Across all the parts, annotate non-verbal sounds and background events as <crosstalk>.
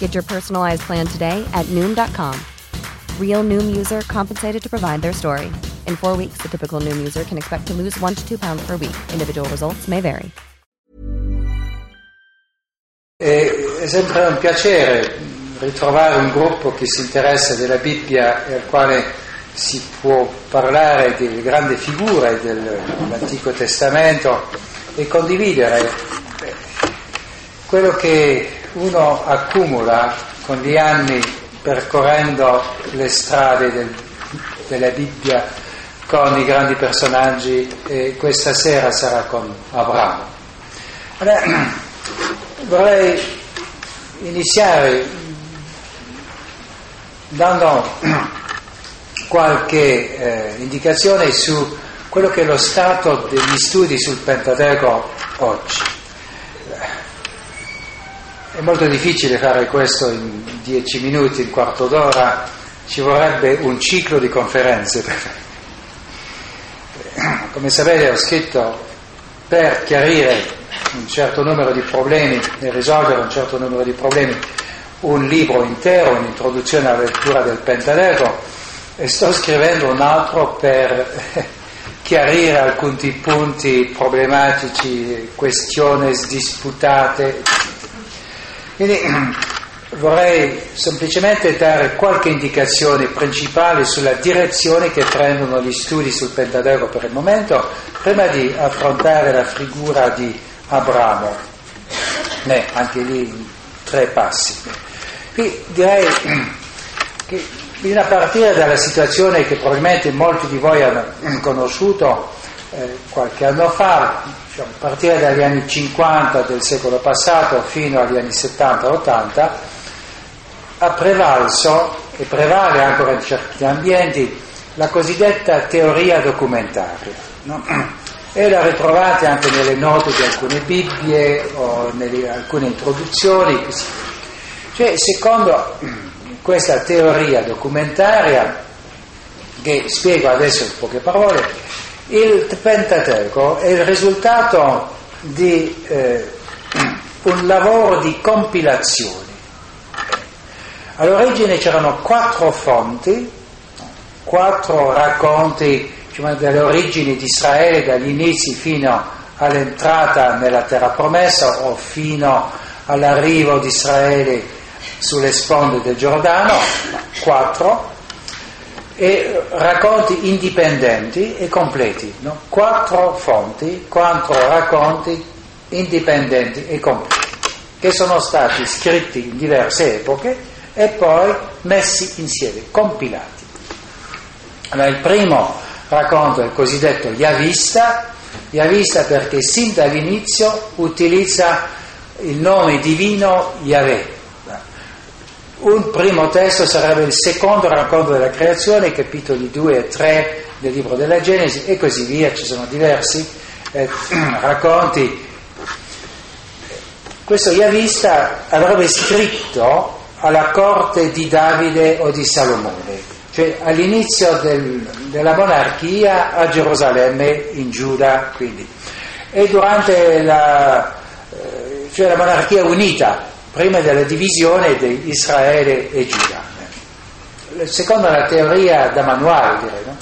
Get your personalized plan today at Noom.com. Real Noom user compensated to provide their story. In four weeks, the typical Noom user can expect to lose one to two pounds per week. Individual results may vary. È sempre un piacere ritrovare un gruppo che si interessa della Bibbia e al quale si può parlare delle grandi figure del- dell'Antico Testamento e condividere eh, quello che uno accumula con gli anni percorrendo le strade del- della Bibbia con i grandi personaggi e questa sera sarà con Abramo. Allora, <clears throat> vorrei iniziare dando <clears throat> qualche eh, indicazione su quello che è lo stato degli studi sul Pentateuco oggi. È molto difficile fare questo in dieci minuti, un quarto d'ora, ci vorrebbe un ciclo di conferenze. Come sapete ho scritto per chiarire un certo numero di problemi e risolvere un certo numero di problemi un libro intero, un'introduzione alla lettura del Pentateuco e sto scrivendo un altro per <laughs> chiarire alcuni punti problematici, questioni disputate. Quindi vorrei semplicemente dare qualche indicazione principale sulla direzione che prendono gli studi sul Pentateuco per il momento, prima di affrontare la figura di Abramo, Beh, anche lì tre passi. Qui direi che bisogna partire dalla situazione che probabilmente molti di voi hanno conosciuto eh, qualche anno fa, diciamo, partire dagli anni 50 del secolo passato fino agli anni 70-80, ha prevalso e prevale ancora in certi ambienti la cosiddetta teoria documentaria. no? E la ritrovate anche nelle note di alcune Bibbie o nelle alcune introduzioni. Cioè, secondo questa teoria documentaria, che spiego adesso in poche parole, il Pentateuco è il risultato di eh, un lavoro di compilazione. All'origine c'erano quattro fonti, quattro racconti diciamo, delle origini di Israele, dagli inizi fino all'entrata nella terra promessa o fino all'arrivo di Israele sulle sponde del Giordano, quattro, e racconti indipendenti e completi, no? quattro fonti, quattro racconti indipendenti e completi, che sono stati scritti in diverse epoche e poi messi insieme, compilati. Allora, il primo racconto è il cosiddetto Yavista, Yavista perché sin dall'inizio utilizza il nome divino Yahweh. Un primo testo sarebbe il secondo racconto della creazione, capitoli 2 e 3 del libro della Genesi e così via, ci sono diversi eh, <clears throat> racconti. Questo Yavista avrebbe scritto alla corte di Davide o di Salomone, cioè all'inizio del- della monarchia a Gerusalemme in Giuda, quindi. e durante la, eh, cioè la monarchia unita, prima della divisione di Israele e Giuda. Secondo la teoria da manuale, direi. No?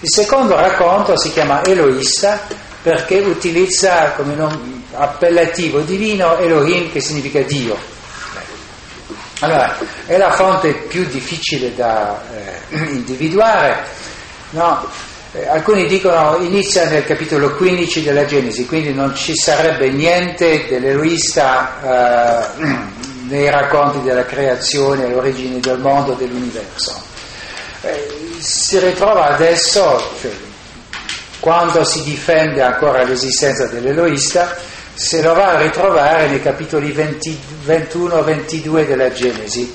Il secondo racconto si chiama Eloista perché utilizza come nome appellativo divino Elohim che significa Dio. Allora, è la fonte più difficile da eh, individuare, no? Eh, alcuni dicono inizia nel capitolo 15 della Genesi, quindi non ci sarebbe niente dell'eroista eh, <clears throat> nei racconti della creazione, le origini del mondo, dell'universo. Eh, si ritrova adesso, cioè, quando si difende ancora l'esistenza dell'eloista, se lo va a ritrovare nei capitoli 21-22 della Genesi,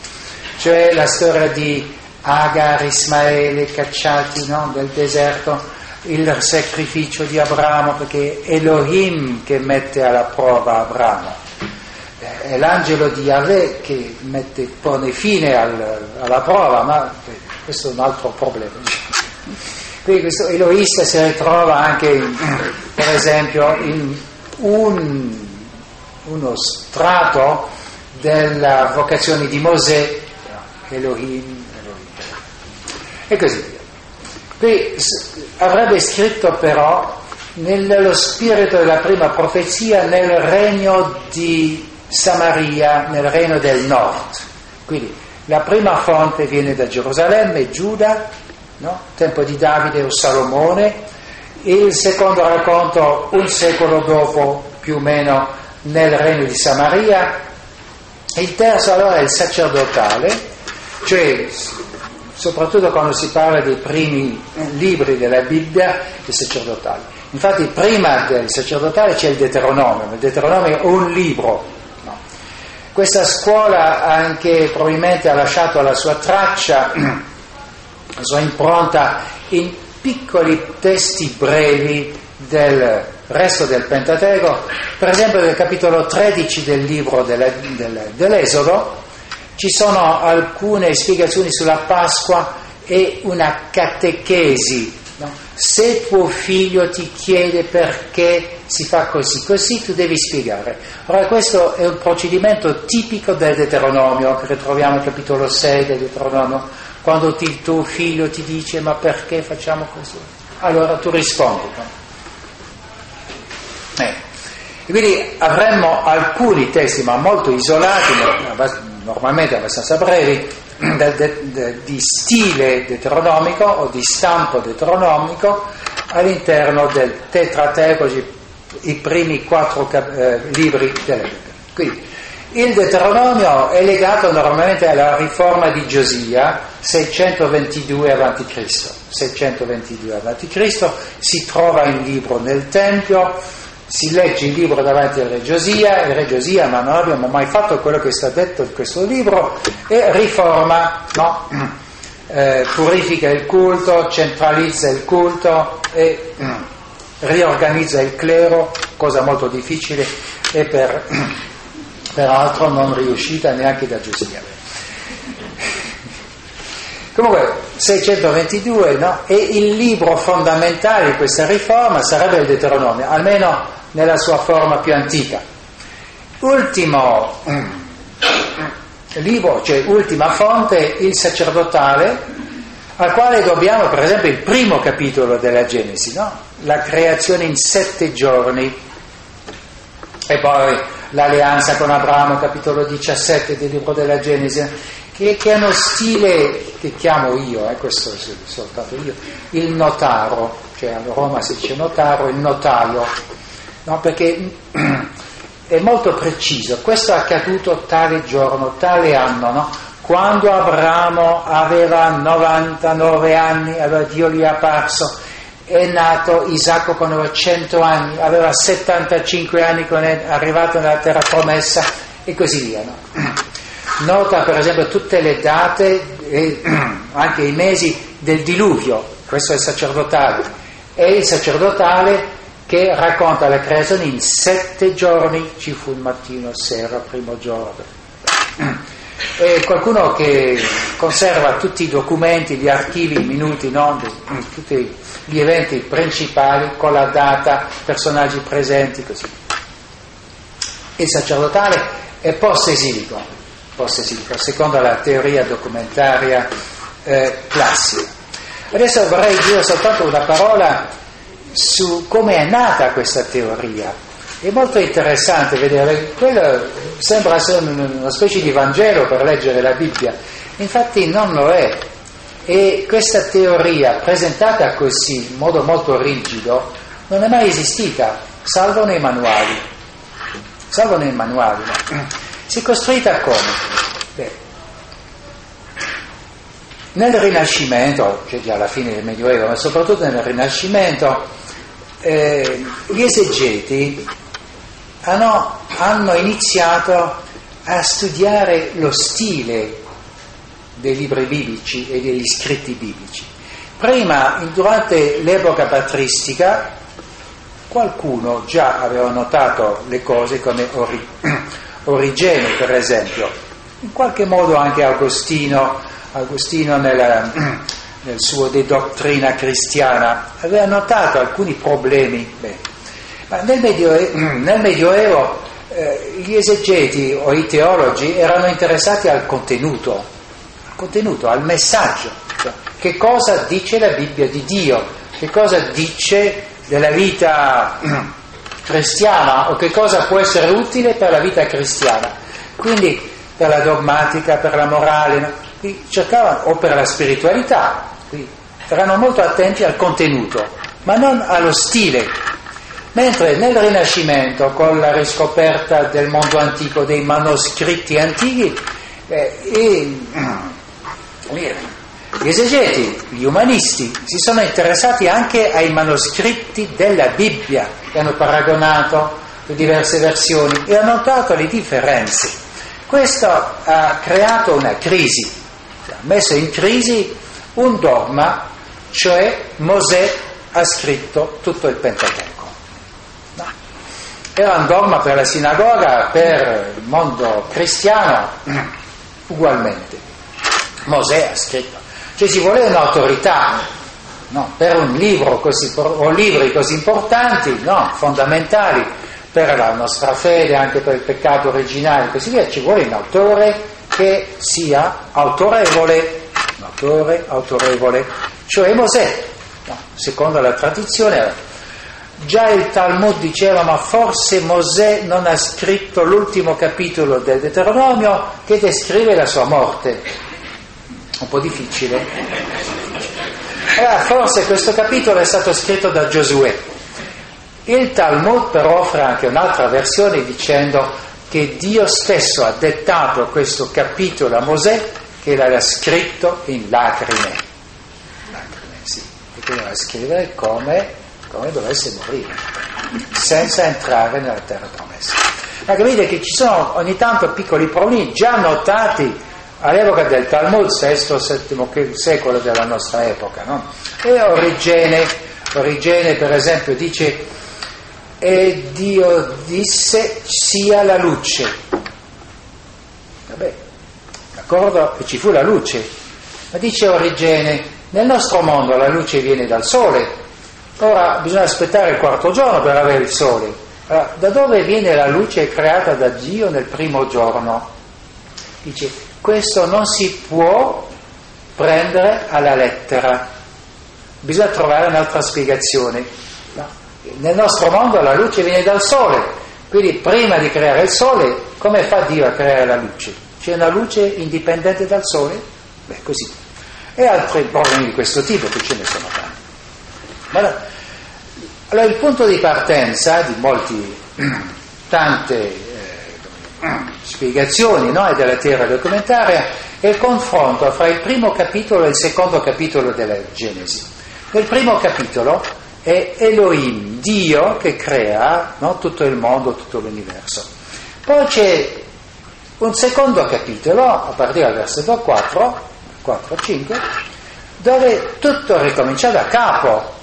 cioè la storia di Agar, Ismaele cacciati no, del deserto, il sacrificio di Abramo, perché è Elohim che mette alla prova Abramo, è l'angelo di Yahweh che mette, pone fine al, alla prova, ma questo è un altro problema. Quindi questo eloista si ritrova anche, per esempio, in un, uno strato della vocazione di Mosè, Elohim. E così via. Qui avrebbe scritto però nello spirito della prima profezia nel regno di Samaria, nel regno del nord. Quindi la prima fonte viene da Gerusalemme, Giuda, no? tempo di Davide o Salomone, il secondo racconto un secolo dopo più o meno nel regno di Samaria, il terzo allora è il sacerdotale, cioè soprattutto quando si parla dei primi libri della Bibbia, il sacerdotale. Infatti prima del sacerdotale c'è il Deuteronomio, il Deuteronomio è un libro. No. Questa scuola anche probabilmente ha lasciato la sua traccia, <clears throat> la sua impronta in piccoli testi brevi del resto del Pentateuco, per esempio nel capitolo 13 del libro delle, delle, dell'Esodo ci sono alcune spiegazioni sulla Pasqua e una catechesi. No? Se tuo figlio ti chiede perché si fa così, così tu devi spiegare. Ora questo è un procedimento tipico del Deuteronomio, che ritroviamo nel capitolo 6 del Deuteronomio quando ti, tuo figlio ti dice ma perché facciamo così? Allora tu rispondi. No? Eh. Quindi avremmo alcuni testi, ma molto isolati, normalmente abbastanza brevi, <clears throat> di stile deuteronomico o di stampo deuteronomico all'interno del Tetrateco, i primi quattro eh, libri della Bibbia. Quindi il Deuteronomio è legato normalmente alla riforma di Giosia 622 a.C. 622 a.C. si trova il libro nel Tempio, si legge il libro davanti al Re Giosia, il Re Giosia, ma non abbiamo mai fatto quello che sta detto in questo libro, e riforma, no? eh, purifica il culto, centralizza il culto e riorganizza il clero, cosa molto difficile e per <clears throat> peraltro non riuscita neanche da Giosia. Comunque 622 no? e il libro fondamentale di questa riforma sarebbe il Deuteronomio, almeno nella sua forma più antica. Ultimo mm, libro, cioè ultima fonte, il sacerdotale, al quale dobbiamo per esempio il primo capitolo della Genesi, no? la creazione in sette giorni e poi l'alleanza con Abramo, capitolo 17 del libro della Genesi, che, che hanno stile, che chiamo io, eh, questo è soltanto io, il notaro, cioè a Roma si dice notaro, il notaio, no? perché <clears throat> è molto preciso, questo è accaduto tale giorno, tale anno, no? quando Abramo aveva 99 anni, allora Dio gli è apparso è nato Isacco quando aveva 100 anni, aveva 75 anni quando è arrivato nella terra promessa e così via. No? <clears throat> Nota per esempio tutte le date e <clears throat> anche i mesi del diluvio, questo è il sacerdotale, è il sacerdotale che racconta la creazione in sette giorni, ci fu il mattino, sera, primo giorno. è <clears throat> qualcuno che conserva tutti i documenti, gli archivi, i minuti, no? <clears throat> tutti gli eventi principali con la data, personaggi presenti, così. Il sacerdotale è post-esilico, post-esilico secondo la teoria documentaria eh, classica. Adesso vorrei dire soltanto una parola su come è nata questa teoria. È molto interessante vedere, quello sembra essere una specie di Vangelo per leggere la Bibbia, infatti non lo è. E questa teoria presentata così, in modo molto rigido, non è mai esistita, salvo nei manuali. Salvo nei manuali. Si è costruita come? Beh, nel Rinascimento, cioè già alla fine del Medioevo, ma soprattutto nel Rinascimento, eh, gli esegeti hanno, hanno iniziato a studiare lo stile dei libri biblici e degli scritti biblici. Prima, durante l'epoca patristica, qualcuno già aveva notato le cose come Ori, <clears throat> Origene, per esempio, in qualche modo anche Agostino, Agostino nella, <clears throat> nel suo De Dottrina Cristiana, aveva notato alcuni problemi. Beh, ma nel Medioevo, <clears throat> nel Medioevo eh, gli esegeti o i teologi erano interessati al contenuto, al contenuto, al messaggio. Cioè, che cosa dice la Bibbia di Dio? Che cosa dice della vita <clears throat> cristiana o che cosa può essere utile per la vita cristiana? Quindi per la dogmatica, per la morale, no? cercavano, o per la spiritualità, erano molto attenti al contenuto, ma non allo stile Mentre nel Rinascimento, con la riscoperta del mondo antico, dei manoscritti antichi, eh, e, eh, <clears throat> gli esegeti, gli umanisti, si sono interessati anche ai manoscritti della Bibbia, che hanno paragonato le diverse versioni e hanno notato le differenze. Questo ha creato una crisi, ha messo in crisi un dogma, cioè Mosè ha scritto tutto il Pentateuco era un dogma per la sinagoga, per il mondo cristiano ugualmente. Mosè ha scritto, cioè ci voleva un'autorità no, per un libro così, o libri così importanti, no, fondamentali per la nostra fede, anche per il peccato originale e così via, ci vuole un autore che sia autorevole, un autore autorevole, cioè Mosè, no, secondo la tradizione Già il Talmud diceva ma forse Mosè non ha scritto l'ultimo capitolo del Deuteronomio che descrive la sua morte. Un po' difficile. Allora, forse questo capitolo è stato scritto da Giosuè. Il Talmud però offre anche un'altra versione dicendo che Dio stesso ha dettato questo capitolo a Mosè che l'aveva scritto in lacrime. Lacrime, sì. E quindi va a scrivere come come dovesse morire, senza entrare nella terra promessa. Ma capite che ci sono ogni tanto piccoli problemi già notati all'epoca del Talmud, VI-VII secolo della nostra epoca, no? E Origene, Origene per esempio dice e Dio disse sia la luce. Vabbè, d'accordo? E ci fu la luce. Ma dice Origene, nel nostro mondo la luce viene dal sole, Ora bisogna aspettare il quarto giorno per avere il sole. Allora, da dove viene la luce creata da Dio nel primo giorno? Dice, questo non si può prendere alla lettera, bisogna trovare un'altra spiegazione. Nel nostro mondo la luce viene dal sole, quindi prima di creare il sole, come fa Dio a creare la luce? C'è una luce indipendente dal sole? Beh, così. E altri problemi di questo tipo, che ce ne sono tanti. Allora, allora, il punto di partenza di molti, <clears throat> tante spiegazioni no, della terra documentaria è il confronto fra il primo capitolo e il secondo capitolo della Genesi. Nel primo capitolo è Elohim, Dio che crea no, tutto il mondo, tutto l'universo. Poi c'è un secondo capitolo, a partire dal versetto 4, 4-5, dove tutto ricomincia da capo,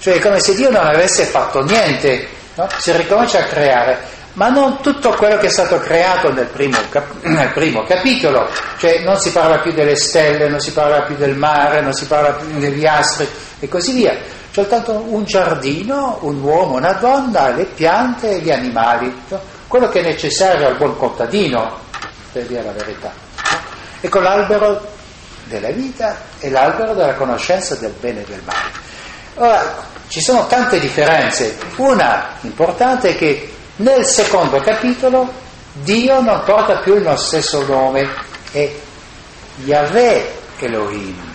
cioè come se Dio non avesse fatto niente, no? si ricomincia a creare. Ma non tutto quello che è stato creato nel primo, cap- <clears throat> nel primo, capitolo, cioè non si parla più delle stelle, non si parla più del mare, non si parla più degli astri e così via, soltanto un giardino, un uomo, una donna, le piante e gli animali, quello che è necessario al buon contadino, per dire la verità. Ecco l'albero della vita e l'albero della conoscenza del bene e del male. Ora, ci sono tante differenze. Una importante è che nel secondo capitolo Dio non porta più il nostro stesso nome, è Yahweh Elohim.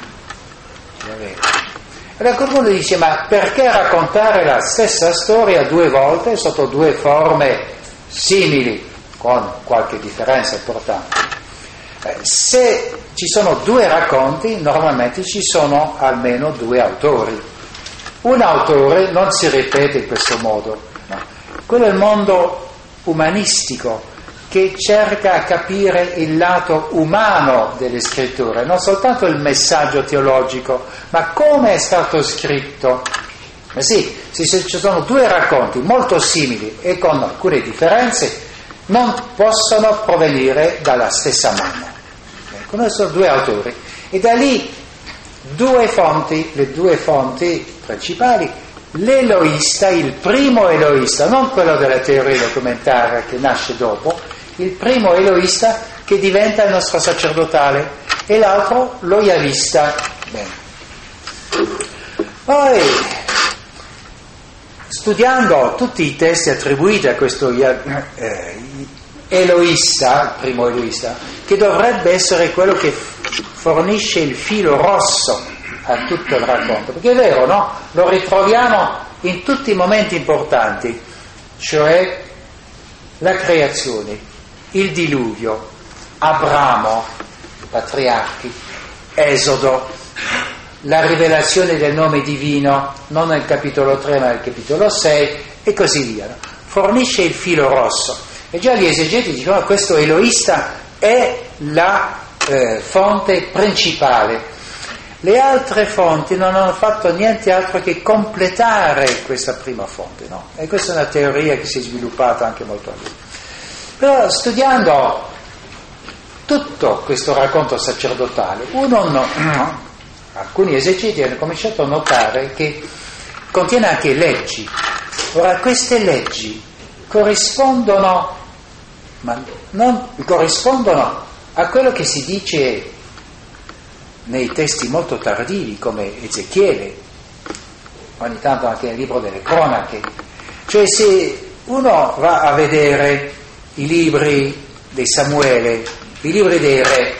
Allora qualcuno dice, ma perché raccontare la stessa storia due volte sotto due forme simili, con qualche differenza importante? Eh, se ci sono due racconti, normalmente ci sono almeno due autori. Un autore non si ripete in questo modo. Quello è il mondo umanistico che cerca di capire il lato umano delle scritture, non soltanto il messaggio teologico, ma come è stato scritto. Ma sì, se ci sono due racconti molto simili e con alcune differenze, non possono provenire dalla stessa mano. Ecco, sono due autori e da lì due fonti, le due fonti principali, l'eloista, il primo eloista, non quello della teoria documentaria che nasce dopo, il primo eloista che diventa il nostro sacerdotale e l'altro lo yavista. Bene. Poi, studiando tutti i testi attribuiti a questo eh, eloista, primo eloista, che dovrebbe essere quello che fornisce il filo rosso a tutto il racconto, perché è vero, no? Lo ritroviamo in tutti i momenti importanti, cioè la creazione, il diluvio, Abramo, patriarchi, Esodo, la rivelazione del nome divino, non nel capitolo 3 ma nel capitolo 6 e così via. Fornisce il filo rosso. E già gli esegeti dicono che questo eloista è la eh, fonte principale. Le altre fonti non hanno fatto niente altro che completare questa prima fonte, no? E questa è una teoria che si è sviluppata anche molto a lungo. Però studiando tutto questo racconto sacerdotale, uno no, alcuni esegeti hanno cominciato a notare che contiene anche leggi. Ora queste leggi corrispondono, ma non corrispondono a quello che si dice nei testi molto tardivi come Ezechiele, ogni tanto anche nel libro delle cronache. Cioè se uno va a vedere i libri di Samuele, i libri dei re,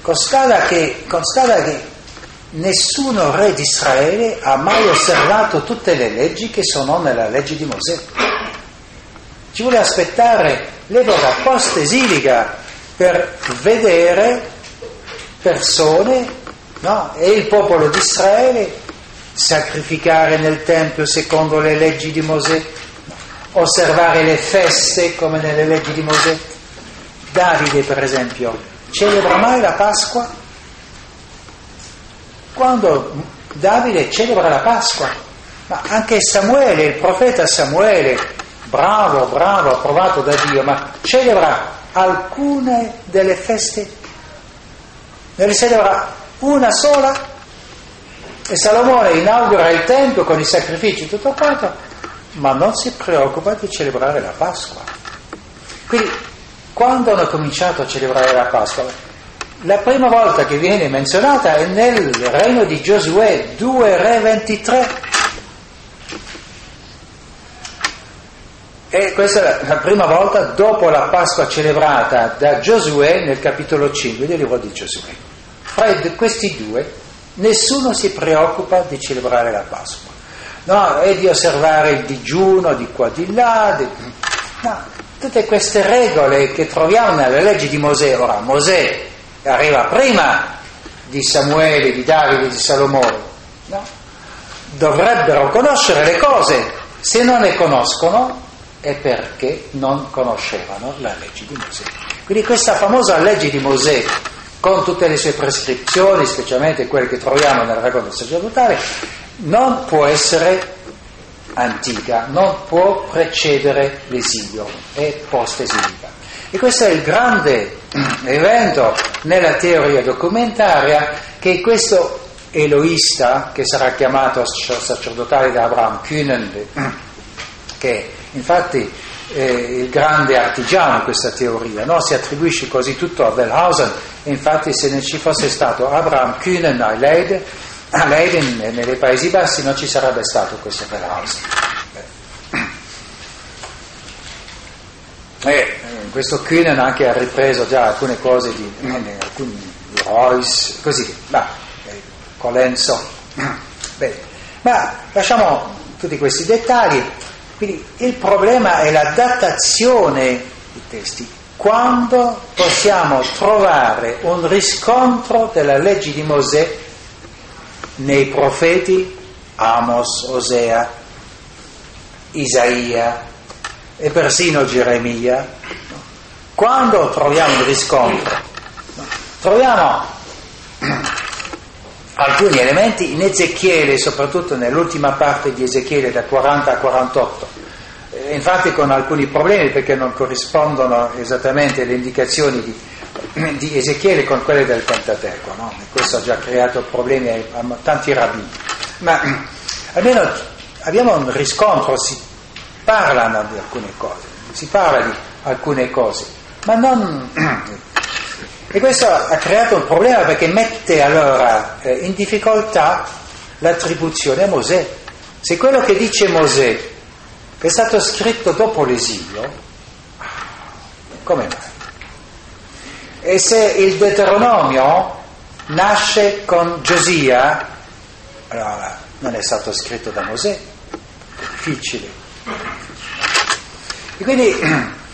constata che, constata che nessuno re di Israele ha mai osservato tutte le leggi che sono nella legge di Mosè. Ci vuole aspettare l'epoca post-esilica per vedere persone no? e il popolo di Israele sacrificare nel Tempio secondo le leggi di Mosè, osservare le feste come nelle leggi di Mosè. Davide, per esempio, celebra mai la Pasqua? Quando Davide celebra la Pasqua, ma anche Samuele, il profeta Samuele, bravo, bravo, approvato da Dio, ma celebra alcune delle feste, ne celebra una sola e Salomone inaugura il Tempio con i sacrifici tutto quanto, ma non si preoccupa di celebrare la Pasqua. Quindi quando hanno cominciato a celebrare la Pasqua? La prima volta che viene menzionata è nel regno di Giosuè 2 Re 23. E questa è la prima volta dopo la Pasqua celebrata da Giosuè nel capitolo 5 del libro di Giosuè. Fra questi due nessuno si preoccupa di celebrare la Pasqua, no, e di osservare il digiuno di qua di là, di... no, tutte queste regole che troviamo nelle leggi di Mosè. Ora, Mosè arriva prima di Samuele, di Davide, di Salomone, no? dovrebbero conoscere le cose, se non le conoscono è perché non conoscevano la legge di Mosè. Quindi questa famosa legge di Mosè, con tutte le sue prescrizioni, specialmente quelle che troviamo nel racconto sacerdotale, non può essere antica, non può precedere l'esilio, è post-esilica. E questo è il grande evento nella teoria documentaria che questo eloista, che sarà chiamato sacerdotale da Abraham, Kühnen, che infatti è il grande artigiano questa teoria, no? si attribuisce così tutto a Wellhausen, infatti se non ci fosse stato Abraham Kühnen a Leiden, a Leiden nei Paesi Bassi non ci sarebbe stato questo Wellhausen. E questo Kühnen anche ha ripreso già alcune cose di, alcuni, di Royce, così, ma, eh, Colenso. Bene. Ma lasciamo tutti questi dettagli. Quindi il problema è la datazione dei testi. Quando possiamo trovare un riscontro della legge di Mosè nei profeti Amos, Osea, Isaia e persino Geremia, quando troviamo il riscontro? Troviamo alcuni elementi in Ezechiele, soprattutto nell'ultima parte di Ezechiele da 40 a 48, eh, infatti con alcuni problemi perché non corrispondono esattamente le indicazioni di, <clears throat> di Ezechiele con quelle del Pentateuco, no? questo ha già creato problemi a tanti rabbini, ma <clears throat> almeno abbiamo un riscontro, si parlano di alcune cose, si parla di alcune cose, ma non... <clears throat> E questo ha creato un problema perché mette allora eh, in difficoltà l'attribuzione a Mosè. Se quello che dice Mosè è stato scritto dopo l'esilio, come mai? E se il Deuteronomio nasce con Giosia, allora non è stato scritto da Mosè, difficile. E quindi <clears throat>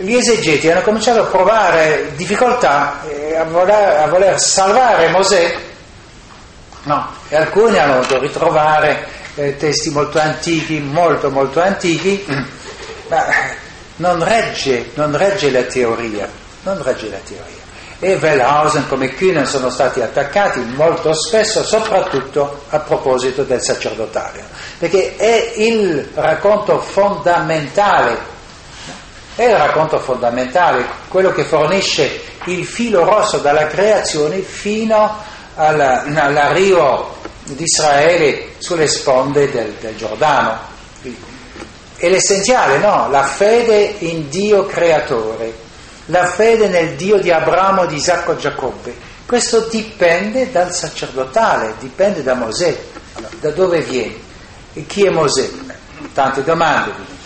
gli esegeti hanno cominciato a provare difficoltà eh, a voler, a voler salvare Mosè, no, e alcuni hanno dovuto ritrovare eh, testi molto antichi, molto molto antichi, <clears throat> ma non regge, non regge la teoria, non regge la teoria. E Wellhausen come Kühnen sono stati attaccati molto spesso, soprattutto a proposito del sacerdotario, perché è il racconto fondamentale è il racconto fondamentale, quello che fornisce il filo rosso dalla creazione fino alla, all'arrivo di Israele sulle sponde del, del Giordano. È l'essenziale, no? La fede in Dio creatore, la fede nel Dio di Abramo, di Isacco e Giacobbe. Questo dipende dal sacerdotale, dipende da Mosè. Allora, da dove viene? E chi è Mosè? Tante domande.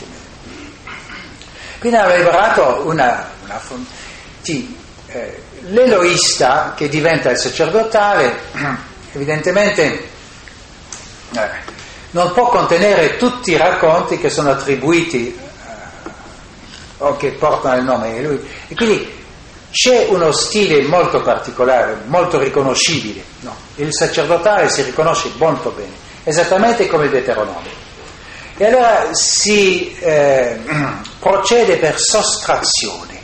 Quindi ha elaborato una, una sì, eh, l'eloista che diventa il sacerdotale, <clears throat> evidentemente eh, non può contenere tutti i racconti che sono attribuiti eh, o che portano il nome di lui. E quindi c'è uno stile molto particolare, molto riconoscibile. No? Il sacerdotale si riconosce molto bene, esattamente come il Deuteronomio. E allora si eh, procede per sottrazione.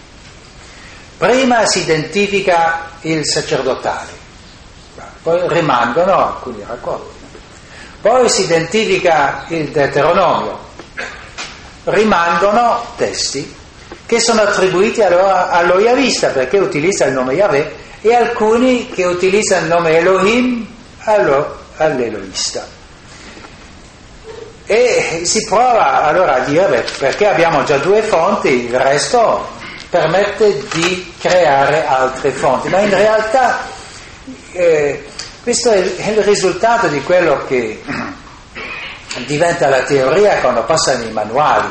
Prima si identifica il sacerdotale, poi rimangono alcuni racconti. Poi si identifica il Deuteronomio, rimangono testi che sono attribuiti allora all'Oiavista perché utilizza il nome Yahweh e alcuni che utilizzano il nome Elohim all'Eloista. E si prova allora a dire, beh, perché abbiamo già due fonti, il resto permette di creare altre fonti, ma in realtà eh, questo è il risultato di quello che diventa la teoria quando passano i manuali,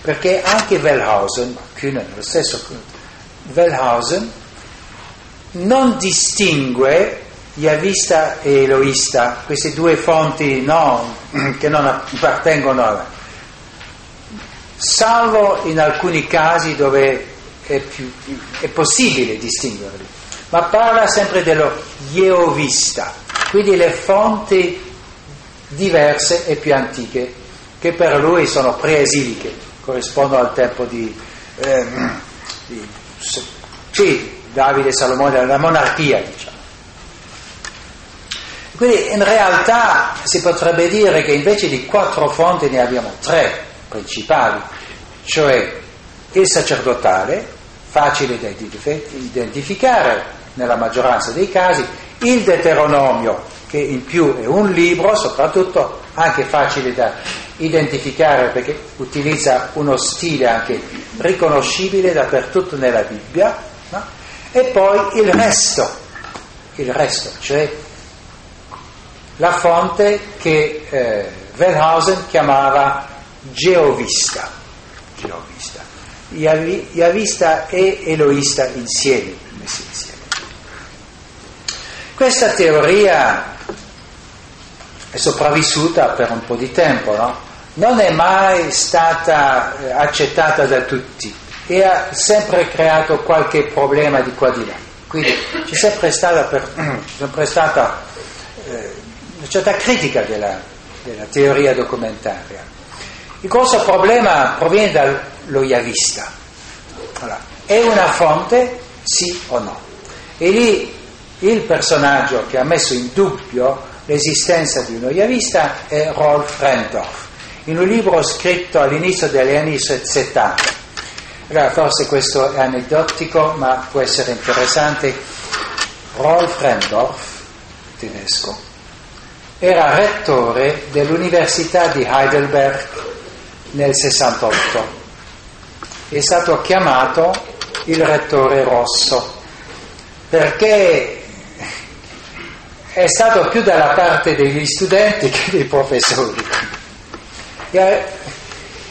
perché anche Wellhausen, Kühnen, lo stesso Wellhausen, non distingue Yavista e Eloista, queste due fonti no, <clears throat> che non appartengono a salvo in alcuni casi dove è, più, è possibile distinguerli, ma parla sempre dello Jehovista, quindi le fonti diverse e più antiche, che per lui sono preesiliche, corrispondono al tempo di, eh, di sì, Davide e Salomone, della monarchia, diciamo. Quindi in realtà si potrebbe dire che invece di quattro fonti ne abbiamo tre principali, cioè il sacerdotale, facile da identificare nella maggioranza dei casi, il Deuteronomio, che in più è un libro, soprattutto anche facile da identificare perché utilizza uno stile anche riconoscibile dappertutto nella Bibbia, no? e poi il resto, il resto, cioè la fonte che eh, Wellhausen chiamava geovista, geovista. Yavista e Eloista insieme, messi insieme. Questa teoria è sopravvissuta per un po' di tempo, no? non è mai stata eh, accettata da tutti e ha sempre creato qualche problema di qua di là. Quindi c'è sempre stata, per, <clears throat> sempre stata eh, una certa critica della, della, teoria documentaria. Il grosso problema proviene dallo Yavista. Allora, è una fonte, sì o no? E lì il personaggio che ha messo in dubbio l'esistenza di uno Yavista è Rolf Rendorf, in un libro scritto all'inizio degli anni 70. Allora, forse questo è aneddotico, ma può essere interessante. Rolf Rendorf, tedesco, era rettore dell'Università di Heidelberg nel 68. È stato chiamato il rettore rosso perché è stato più dalla parte degli studenti che dei professori. E,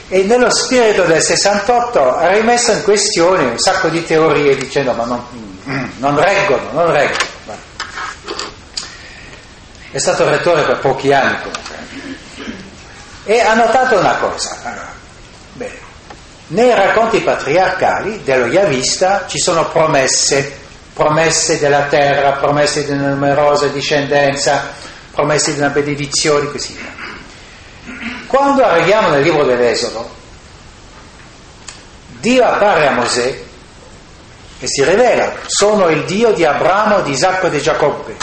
nello spirito del 68 ha rimesso in questione un sacco di teorie dicendo ma non, non reggono, non reggono. È stato rettore per pochi anni comunque. E ha notato una cosa. Allora, bene, nei racconti patriarcali dello Yavista ci sono promesse promesse della terra, promesse di una numerosa discendenza, promesse di una benedizione, così via. Quando arriviamo nel libro dell'Esodo, Dio appare a Mosè e si rivela, sono il Dio di Abramo, di Isacco e di Giacobbe.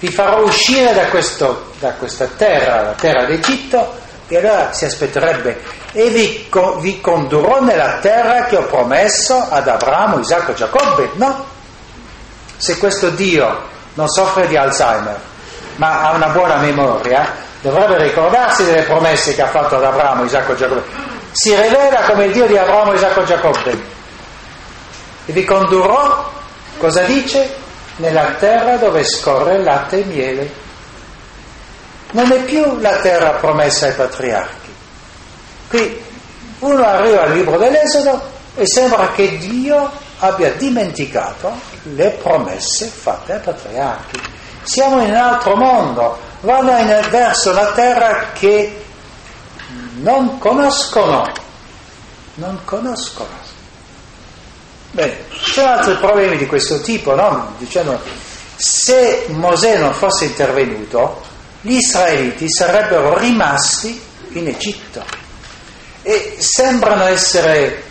Vi farò uscire da, questo, da, questa terra, la terra d'Egitto, e allora si aspetterebbe, e vi, vi condurrò nella terra che ho promesso ad Abramo, Isacco e Giacobbe. No, se questo Dio non soffre di Alzheimer, ma ha una buona memoria, dovrebbe ricordarsi delle promesse che ha fatto ad Abramo, Isacco e Giacobbe. Si rivela come il Dio di Abramo, Isacco e Giacobbe. E vi condurrò, cosa dice? Nella terra dove scorre latte e miele. Non è più la terra promessa ai patriarchi. Qui uno arriva al libro dell'Esodo e sembra che Dio abbia dimenticato le promesse fatte ai patriarchi. Siamo in un altro mondo, vanno verso la terra che non conoscono, non conoscono. Bene, ci sono altri problemi di questo tipo, no? Dicendo, se Mosè non fosse intervenuto, gli israeliti sarebbero rimasti in Egitto e sembrano essere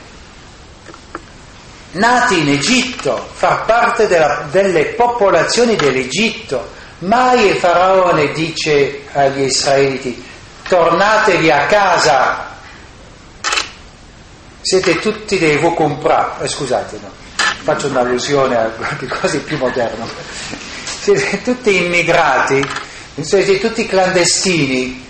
nati in Egitto, far parte della, delle popolazioni dell'Egitto. Mai il faraone dice agli israeliti tornatevi a casa, siete tutti dei Vukumpra, eh, scusate, no, faccio un'allusione a qualcosa di più moderno, siete tutti immigrati, siete tutti clandestini.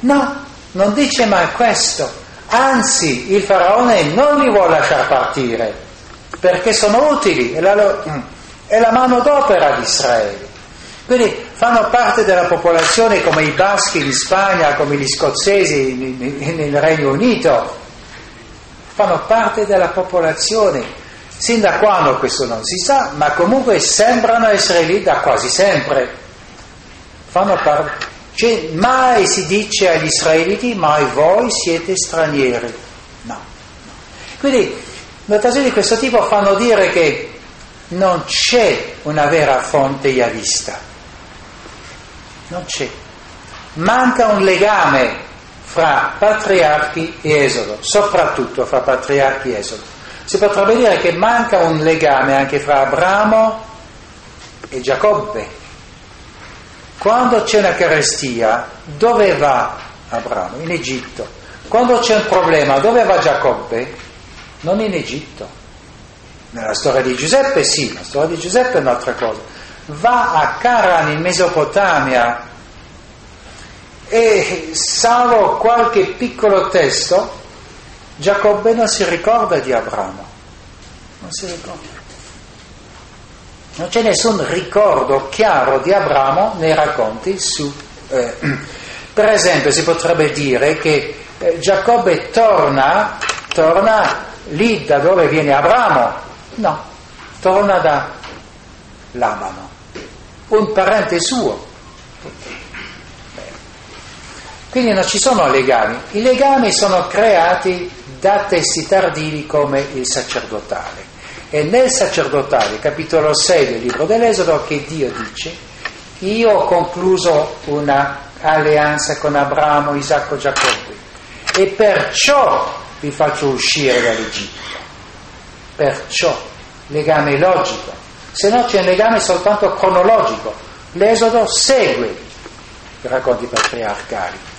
No, non dice mai questo, anzi il faraone non li vuole lasciare partire perché sono utili, è la, mm, è la mano d'opera di Israele. Quindi fanno parte della popolazione come i baschi in Spagna, come gli scozzesi nel Regno Unito, fanno parte della popolazione. Sin da quando questo non si sa, ma comunque sembrano essere lì da quasi sempre. Fanno parte. Cioè, mai si dice agli israeliti, mai voi siete stranieri. No. Quindi Notazioni di questo tipo fanno dire che non c'è una vera fonte yavista, non c'è. Manca un legame fra patriarchi e esodo, soprattutto fra patriarchi e esodo. Si potrebbe dire che manca un legame anche fra Abramo e Giacobbe. Quando c'è una carestia, dove va Abramo? In Egitto. Quando c'è un problema, dove va Giacobbe? Non in Egitto. Nella storia di Giuseppe sì, la storia di Giuseppe è un'altra cosa. Va a Caran in Mesopotamia e salvo qualche piccolo testo, Giacobbe non si ricorda di Abramo. Non si ricorda. Non c'è nessun ricordo chiaro di Abramo nei racconti su... Eh, <clears throat> per esempio si potrebbe dire che eh, Giacobbe torna, torna lì da dove viene Abramo. No, torna da Labano, un parente suo. Quindi non ci sono legami. I legami sono creati da testi tardivi come il sacerdotale. E nel sacerdotale, capitolo 6 del libro dell'Esodo, che Dio dice, io ho concluso un'alleanza con Abramo, Isacco, Giacobbe e perciò vi faccio uscire dall'Egitto. Perciò, legame logico. Se no c'è un legame soltanto cronologico. L'Esodo segue i racconti patriarcali.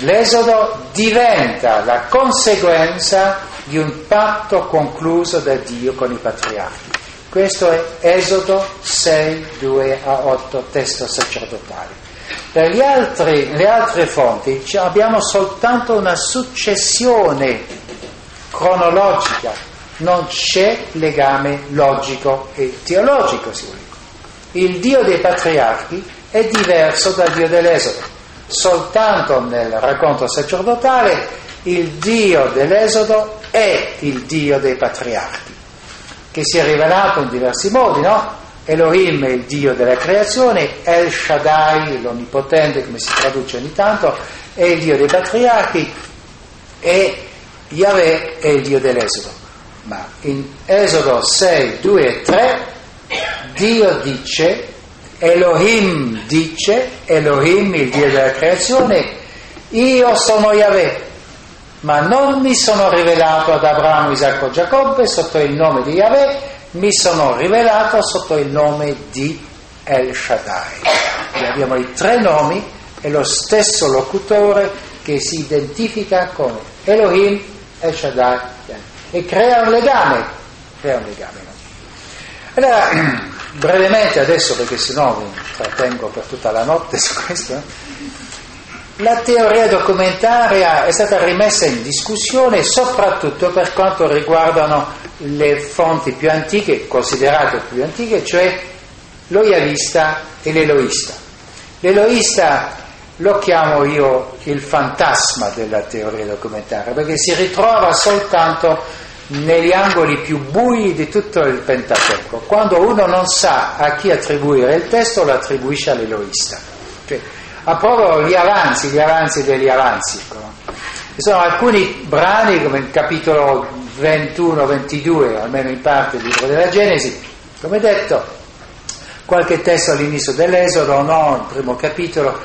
L'Esodo diventa la conseguenza di un patto concluso da Dio con i patriarchi. Questo è Esodo 6, 2 a 8, testo sacerdotale. Per altri, le altre fonti abbiamo soltanto una successione cronologica, non c'è legame logico e teologico. Il Dio dei patriarchi è diverso dal Dio dell'Esodo. Soltanto nel racconto sacerdotale il Dio dell'Esodo è il Dio dei patriarchi, che si è rivelato in diversi modi, no? Elohim è il Dio della creazione, El Shaddai, l'Onnipotente, come si traduce ogni tanto, è il Dio dei patriarchi e Yahweh è il Dio dell'Esodo. Ma in Esodo 6, 2 e 3 Dio dice, Elohim dice, Elohim il Dio della creazione, io sono Yahweh ma non mi sono rivelato ad Abramo, Isacco e Giacobbe sotto il nome di Yahweh, mi sono rivelato sotto il nome di El Shaddai. E abbiamo i tre nomi e lo stesso locutore che si identifica come Elohim, El Shaddai e crea un legame. Crea un legame. Allora, <clears throat> brevemente adesso, perché sennò mi trattengo per tutta la notte su questo, eh? La teoria documentaria è stata rimessa in discussione soprattutto per quanto riguardano le fonti più antiche, considerate più antiche, cioè l'oiavista e l'eloista. L'eloista lo chiamo io il fantasma della teoria documentaria perché si ritrova soltanto negli angoli più bui di tutto il Pentateuco. Quando uno non sa a chi attribuire il testo lo attribuisce all'eloista. Cioè, approvo gli avanzi, gli avanzi degli avanzi. Ci sono alcuni brani, come il capitolo 21-22, almeno in parte del libro della Genesi, come detto, qualche testo all'inizio dell'Esodo, no, il primo capitolo,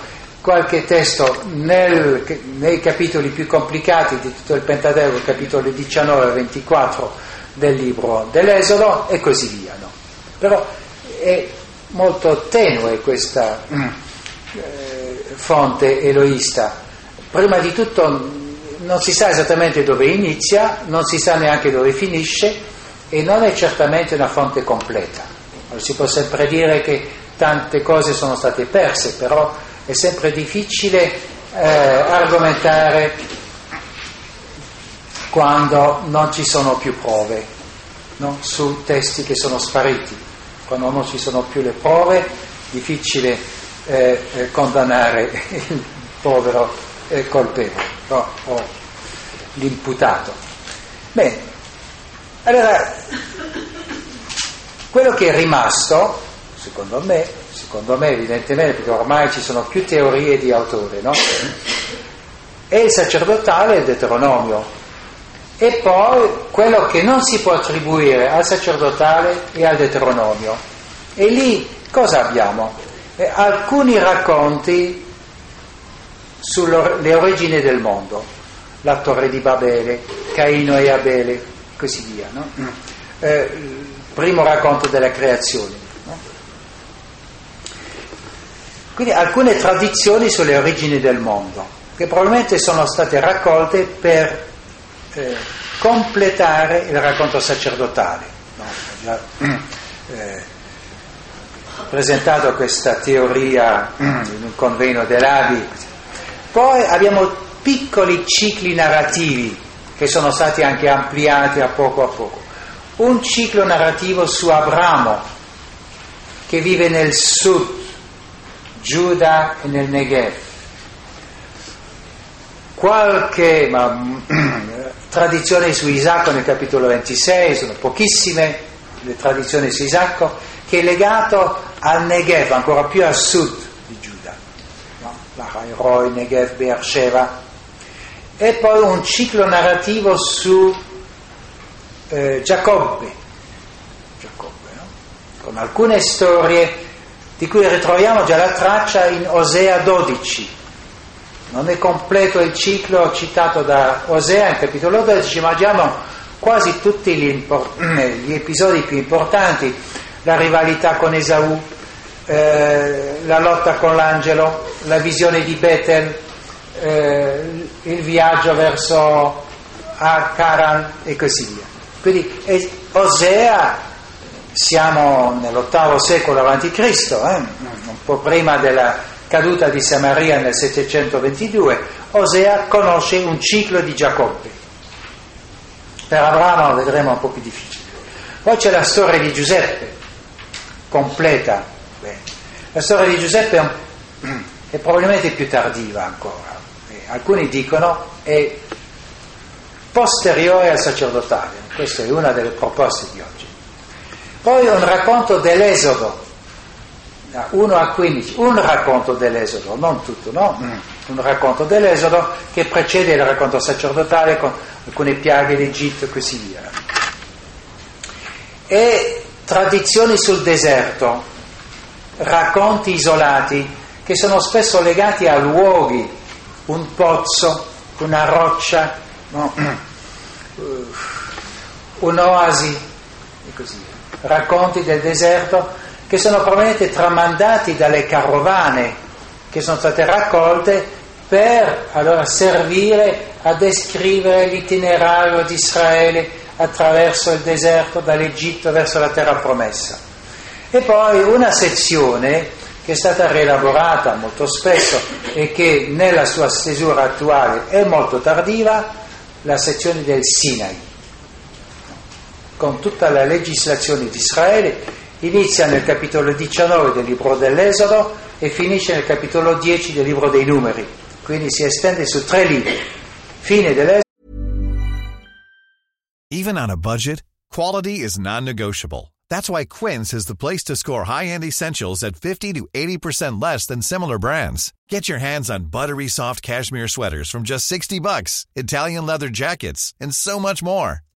qualche testo nel, nei capitoli più complicati di tutto il Pentateuco, capitoli 19 24 del libro dell'Esodo e così via. No? Però è molto tenue questa fonte eloista. Prima di tutto non si sa esattamente dove inizia, non si sa neanche dove finisce e non è certamente una fonte completa. Si può sempre dire che tante cose sono state perse, però è sempre difficile eh, argomentare quando non ci sono più prove no? su testi che sono spariti. Quando non ci sono più le prove, difficile eh, eh, condannare il povero eh, colpevole no, o l'imputato. Bene, allora quello che è rimasto, secondo me, secondo me evidentemente, perché ormai ci sono più teorie di autore, no? È il sacerdotale e il Deuteronomio. E poi quello che non si può attribuire al sacerdotale e al Deuteronomio. E lì cosa abbiamo? eh, alcuni racconti sulle origini del mondo, la torre di Babele, Caino e Abele, così via. No? Eh, primo racconto della creazione. No? Quindi alcune tradizioni sulle origini del mondo, che probabilmente sono state raccolte per eh, completare il racconto sacerdotale. No? Già, eh, presentato questa teoria in un convegno dell'Abi. Poi abbiamo piccoli cicli narrativi che sono stati anche ampliati a poco a poco. Un ciclo narrativo su Abramo, che vive nel sud, Giuda e nel Negev. Qualche ma, <clears throat> tradizione su Isacco nel capitolo 26, sono pochissime le tradizioni su Isacco, che è legato al Negev, ancora più a sud di Giuda, no? Lahairoi, Negev, Beersheba, e poi un ciclo narrativo su eh, Giacobbe, Giacobbe no? con alcune storie di cui ritroviamo già la traccia in Osea 12. Non è completo il ciclo citato da Osea in capitolo 12, ma abbiamo quasi tutti gli, import- <clears throat> gli episodi più importanti, la rivalità con Esaù, eh, la lotta con l'angelo, la visione di Bethel, eh, il viaggio verso Acaran e così via. Quindi Osea, siamo nell'ottavo secolo a.C., eh, un po' prima della caduta di Samaria nel 722, Osea conosce un ciclo di Giacobbe. Per Abramo lo vedremo un po' più difficile. Poi c'è la storia di Giuseppe, completa. La storia di Giuseppe è, <clears throat> probabilmente più tardiva ancora alcuni dicono è posteriore al sacerdotale, questa è una delle proposte di oggi. Poi un racconto dell'Esodo, da 1 a 15, un racconto dell'Esodo, non tutto, no? Mm. Un racconto dell'Esodo che precede il racconto sacerdotale con alcune piaghe d'Egitto e così via. E tradizioni sul deserto, racconti isolati che sono spesso legati a luoghi un pozzo, una roccia, no? <clears throat> un'oasi e così via. Racconti del deserto che sono probabilmente tramandati dalle carovane che sono state raccolte per allora servire a descrivere l'itinerario di Israele attraverso il deserto dall'Egitto verso la terra promessa. E poi una sezione che è stata rielaborata molto spesso e che nella sua stesura attuale è molto tardiva, la sezione del Sinai, con tutta la legislazione di Israele, inizia nel capitolo 19 del libro dell'Esodo e finisce nel capitolo 10 del libro dei numeri, quindi si estende su tre libri. Fine dell'Esodo. Even on a budget, quality is non-negotiable. That's why Quince is the place to score high-end essentials at 50 to 80% less than similar brands. Get your hands on buttery soft cashmere sweaters from just 60 bucks, Italian leather jackets, and so much more.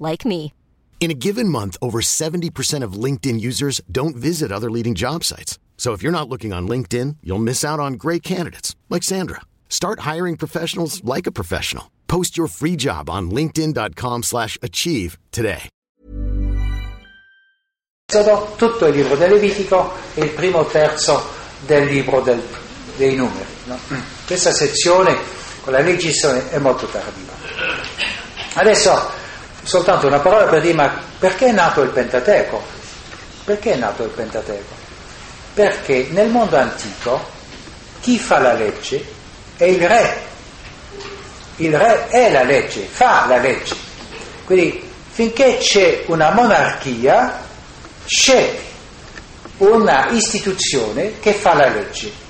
like me. In a given month, over 70% of LinkedIn users don't visit other leading job sites. So if you're not looking on LinkedIn, you'll miss out on great candidates like Sandra. Start hiring professionals like a professional. Post your free job on linkedin.com slash achieve today. Tutto il libro del Levitico e il primo terzo del libro del, dei numeri. No? Questa sezione con la legislazione è molto tardiva. Adesso soltanto una parola per dire ma perché è nato il Pentateuco? Perché è nato il Pentateuco? Perché nel mondo antico chi fa la legge è il re. Il re è la legge, fa la legge. Quindi finché c'è una monarchia c'è una istituzione che fa la legge.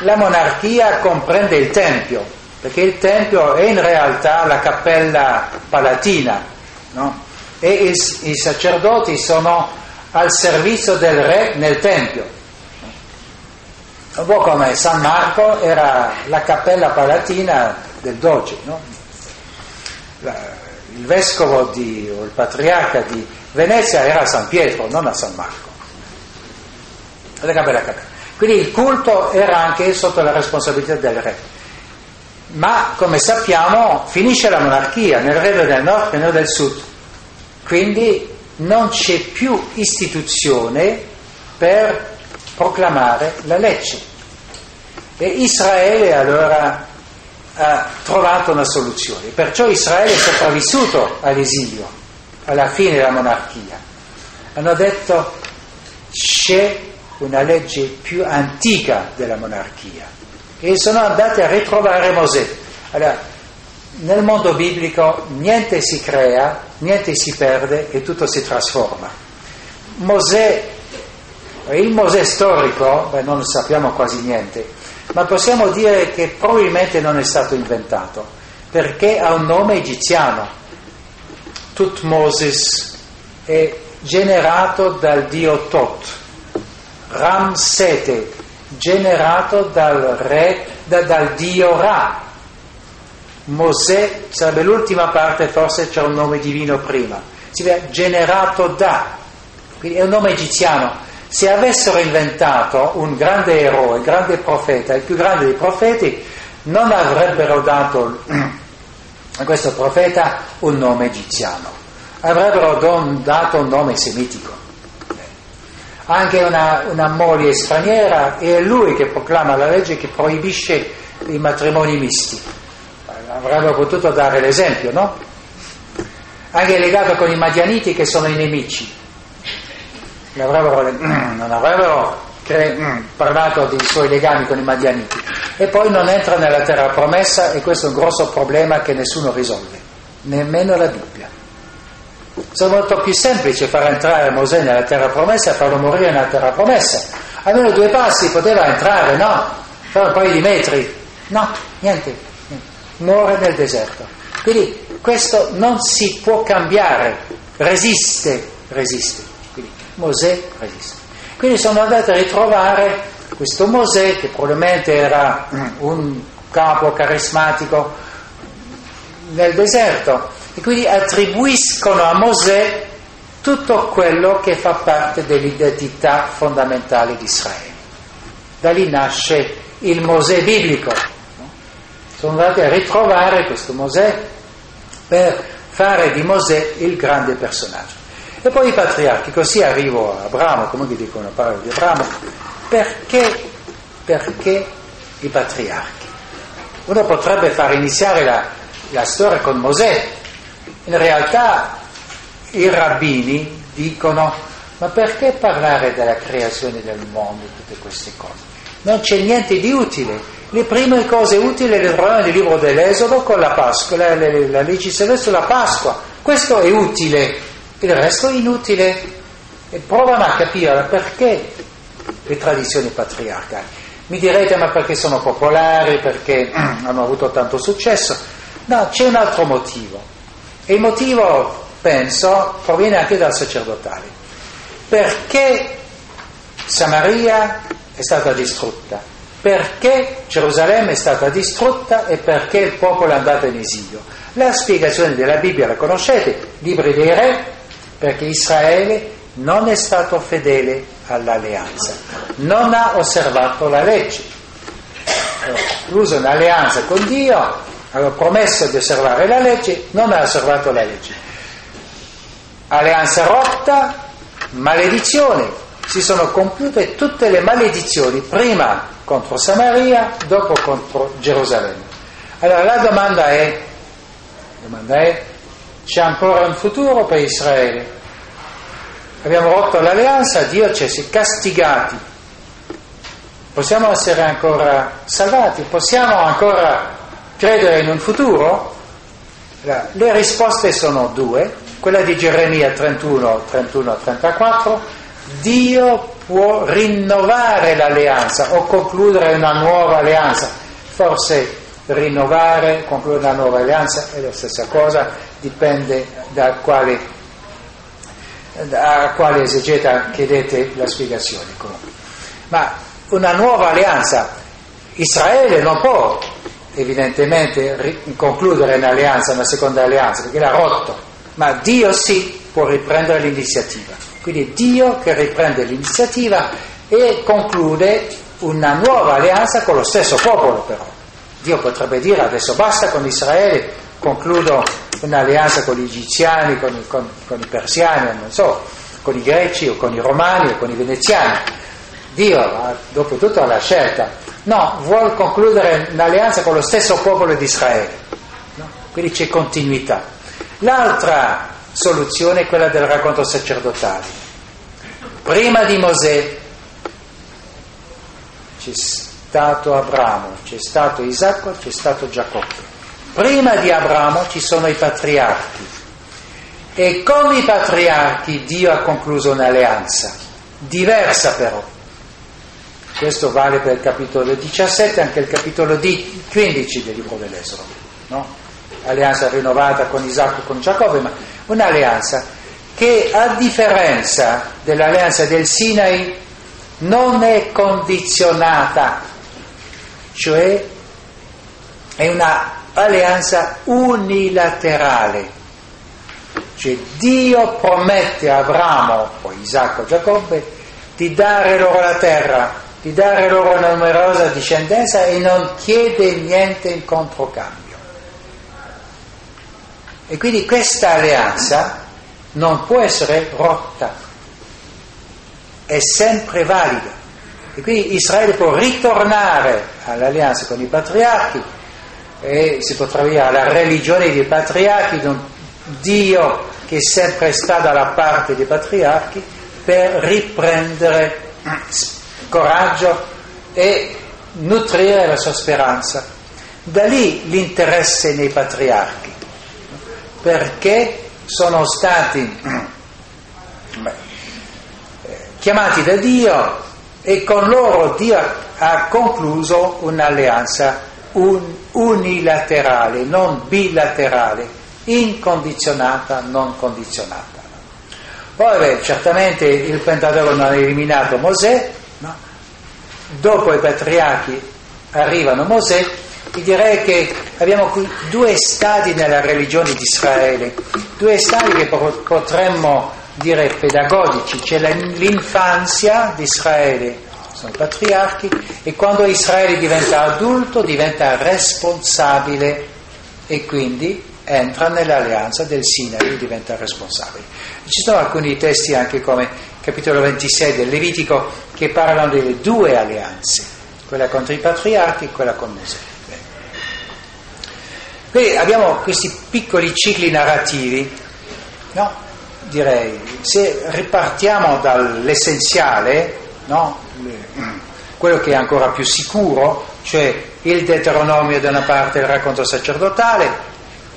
La monarchia comprende il Tempio, perché il Tempio è in realtà la cappella palatina, no? e i, i sacerdoti sono al servizio del re nel Tempio. un po' come San Marco era la cappella palatina del Doge, no? il vescovo di, o il patriarca di Venezia era a San Pietro, non a San Marco. Quindi il culto era anche sotto la responsabilità del re. Ma come sappiamo finisce la monarchia nel regno del nord e nel del sud. Quindi non c'è più istituzione per proclamare la legge. E Israele allora ha trovato una soluzione. Perciò Israele è sopravvissuto all'esilio, alla fine della monarchia. Hanno detto c'è una legge più antica della monarchia e sono andati a ritrovare Mosè. Allora, nel mondo biblico niente si crea, niente si perde e tutto si trasforma. Mosè, il Mosè storico, beh, non sappiamo quasi niente, ma possiamo dire che probabilmente non è stato inventato, perché ha un nome egiziano. Tutmosis è generato dal dio Tot, Ramsete, generato dal re, da, dal dio Ra. Mosè sarebbe l'ultima parte, forse c'è un nome divino prima. Si vede generato da, quindi è un nome egiziano. Se avessero inventato un grande eroe, un grande profeta, il più grande dei profeti, non avrebbero dato <clears throat> a questo profeta un nome egiziano, avrebbero dato un nome semitico anche una, una, moglie straniera e è lui che proclama la legge che proibisce i matrimoni misti. Avrebbero potuto dare l'esempio, no? Anche legato con i madianiti che sono i nemici. Avrebbero, <clears throat> non avrebbero cre, parlato dei suoi legami con i madianiti. E poi non entra nella terra promessa e questo è un grosso problema che nessuno risolve, nemmeno la Bibbia. Sono molto più semplice far entrare Mosè nella terra promessa e farlo morire nella terra promessa. Almeno due passi poteva entrare, no? Fare un paio di metri. No, niente. niente. Muore nel deserto. Quindi questo non si può cambiare. Resiste, resiste. Quindi Mosè resiste. Quindi sono andati a ritrovare questo Mosè che probabilmente era un capo carismatico nel deserto e quindi attribuiscono a Mosè tutto quello che fa parte dell'identità fondamentale di Israele. Da lì nasce il Mosè biblico. Sono andati a ritrovare questo Mosè per fare di Mosè il grande personaggio. E poi i patriarchi, così arrivo a Abramo, comunque dicono la parola di Abramo, perché, perché i patriarchi? Uno potrebbe far iniziare la, la storia con Mosè, in realtà i rabbini dicono, ma perché parlare della creazione del mondo, tutte queste cose? Non c'è niente di utile. Le prime cose utili le troviamo nel libro dell'Esodo con la Pasqua, la, la, la legislazione sulla Pasqua. Questo è utile, il resto è inutile. E provano a capire perché le tradizioni patriarcali. Mi direte ma perché sono popolari, perché <clears throat> hanno avuto tanto successo? No, c'è un altro motivo. E il motivo, penso, proviene anche dal sacerdotale. Perché Samaria è stata distrutta? Perché Gerusalemme è stata distrutta e perché il popolo è andato in esilio? La spiegazione della Bibbia la conoscete, libri dei re, perché Israele non è stato fedele all'alleanza, non ha osservato la legge. Usa un'alleanza con Dio, aveva promesso di osservare la legge, non ha osservato la legge. Alleanza rotta, maledizione, si sono compiute tutte le maledizioni, prima contro Samaria, dopo contro Gerusalemme. Allora la domanda è, domanda è c'è ancora un futuro per Israele? Abbiamo rotto l'alleanza, Dio ci ha castigati. Possiamo essere ancora salvati? Possiamo ancora credere in un futuro? Le risposte sono due, quella di Geremia 31, 31, 34, Dio può rinnovare l'alleanza o concludere una nuova alleanza, forse rinnovare, concludere una nuova alleanza è la stessa cosa, dipende da quale, da quale esegeta chiedete la spiegazione comunque. Ma una nuova alleanza. Israele non può evidentemente concludere un'alleanza, una seconda alleanza, perché l'ha rotto, ma Dio sì può riprendere l'iniziativa. Quindi Dio che riprende l'iniziativa e conclude una nuova alleanza con lo stesso popolo però. Dio potrebbe dire adesso basta con Israele, concludo un'alleanza con gli egiziani, con, con, con i persiani, non so, con i greci o con i romani o con i veneziani. Dio, dopo tutto, ha la scelta. No, vuole concludere un'alleanza con lo stesso popolo di Israele. No? Quindi c'è continuità. L'altra soluzione è quella del racconto sacerdotale. Prima di Mosè c'è stato Abramo, c'è stato Isacco, c'è stato Giacobbe. Prima di Abramo ci sono i patriarchi e con i patriarchi Dio ha concluso un'alleanza, diversa però. Questo vale per il capitolo 17 e anche il capitolo 15 del libro dell'Esodo. No? Alleanza rinnovata con Isacco e con Giacobbe, ma un'alleanza che a differenza dell'alleanza del Sinai non è condizionata, cioè è una alleanza unilaterale. Cioè Dio promette a Abramo, poi Isacco e Giacobbe, di dare loro la terra, di dare loro una numerosa discendenza e non chiede niente in controcambio. E quindi questa alleanza non può essere rotta, è sempre valida. E quindi Israele può ritornare all'alleanza con i patriarchi e si potrà dire alla religione dei patriarchi, Dio che sempre sta dalla parte dei patriarchi per riprendere coraggio e nutrire la sua speranza. Da lì l'interesse nei patriarchi, perché sono stati <clears throat> beh, chiamati da Dio e con loro Dio ha concluso un'alleanza un, unilaterale, non bilaterale, incondizionata, non condizionata. Poi beh, certamente il Pentateuco non ha eliminato Mosè? Dopo i patriarchi arrivano Mosè, e direi che abbiamo qui due stadi nella religione di Israele, due stadi che potremmo dire pedagogici, c'è l'infanzia di Israele sono patriarchi, e quando Israele diventa adulto diventa responsabile e quindi entra nell'alleanza del Sinai e diventa responsabile. Ci sono alcuni testi anche come capitolo 26 del Levitico che parlano delle due alleanze, quella contro i patriarchi e quella con Mosè. Quindi abbiamo questi piccoli cicli narrativi, no? direi, se ripartiamo dall'essenziale, no? quello che è ancora più sicuro, cioè il Deuteronomio da una parte il racconto sacerdotale,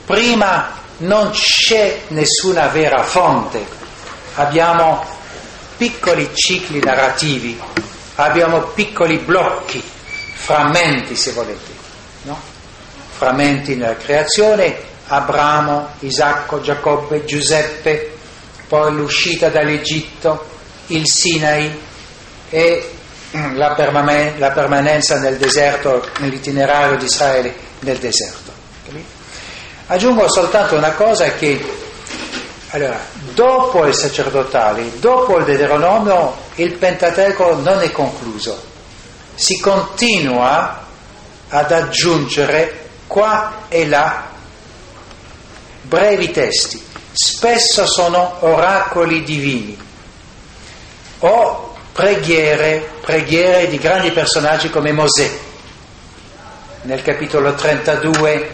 prima non c'è nessuna vera fonte, abbiamo piccoli cicli narrativi, abbiamo piccoli blocchi, frammenti se volete, no? frammenti nella creazione, Abramo, Isacco, Giacobbe, Giuseppe, poi l'uscita dall'Egitto, il Sinai e <clears throat> la, permanen- la permanenza nel deserto, nell'itinerario di Israele nel deserto. Aggiungo soltanto una cosa che, allora, dopo il sacerdotale, dopo il Deuteronomio, il Pentateuco non è concluso, si continua ad aggiungere qua e là brevi testi, spesso sono oracoli divini o preghiere, preghiere di grandi personaggi come Mosè. Nel capitolo 32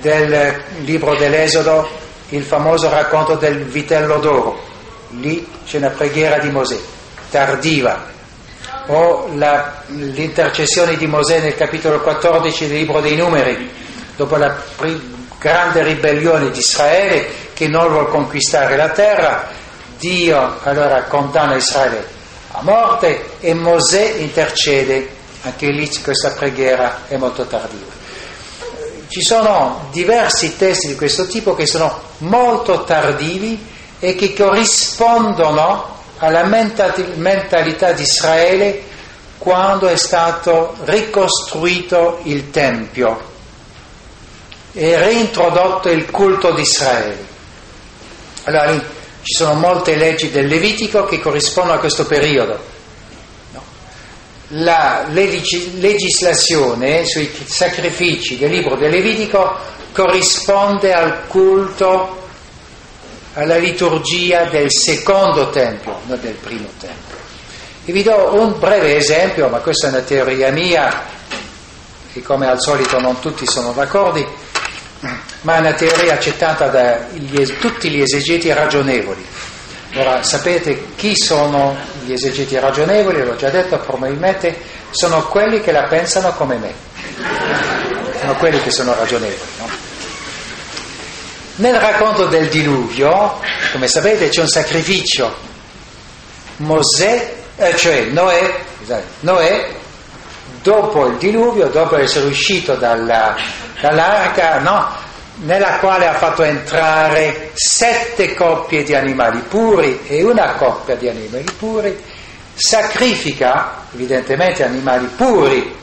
del libro dell'Esodo, il famoso racconto del vitello d'oro. Lì c'è una preghiera di Mosè, tardiva. O la, l'intercessione di Mosè nel capitolo 14 del libro dei numeri, dopo la pri- grande ribellione di Israele che non vuole conquistare la terra, Dio allora condanna Israele a morte e Mosè intercede, anche lì questa preghiera è molto tardiva. Ci sono diversi testi di questo tipo che sono molto tardivi e che corrispondono alla mentalità di Israele quando è stato ricostruito il Tempio e reintrodotto il culto di Israele. Allora ci sono molte leggi del Levitico che corrispondono a questo periodo. La legislazione sui sacrifici del libro del Levitico corrisponde al culto, alla liturgia del secondo tempio, non del primo tempio. E vi do un breve esempio, ma questa è una teoria mia, e come al solito non tutti sono d'accordo, ma è una teoria accettata da gli, tutti gli esegeti ragionevoli. Ora, sapete chi sono gli esegeti ragionevoli? L'ho già detto, probabilmente sono quelli che la pensano come me. Sono quelli che sono ragionevoli. No? Nel racconto del diluvio, come sapete, c'è un sacrificio. Mosè, eh, cioè Noè, Noè, dopo il diluvio, dopo essere uscito dalla, dall'arca, no? Nella quale ha fatto entrare sette coppie di animali puri e una coppia di animali puri, sacrifica evidentemente animali puri,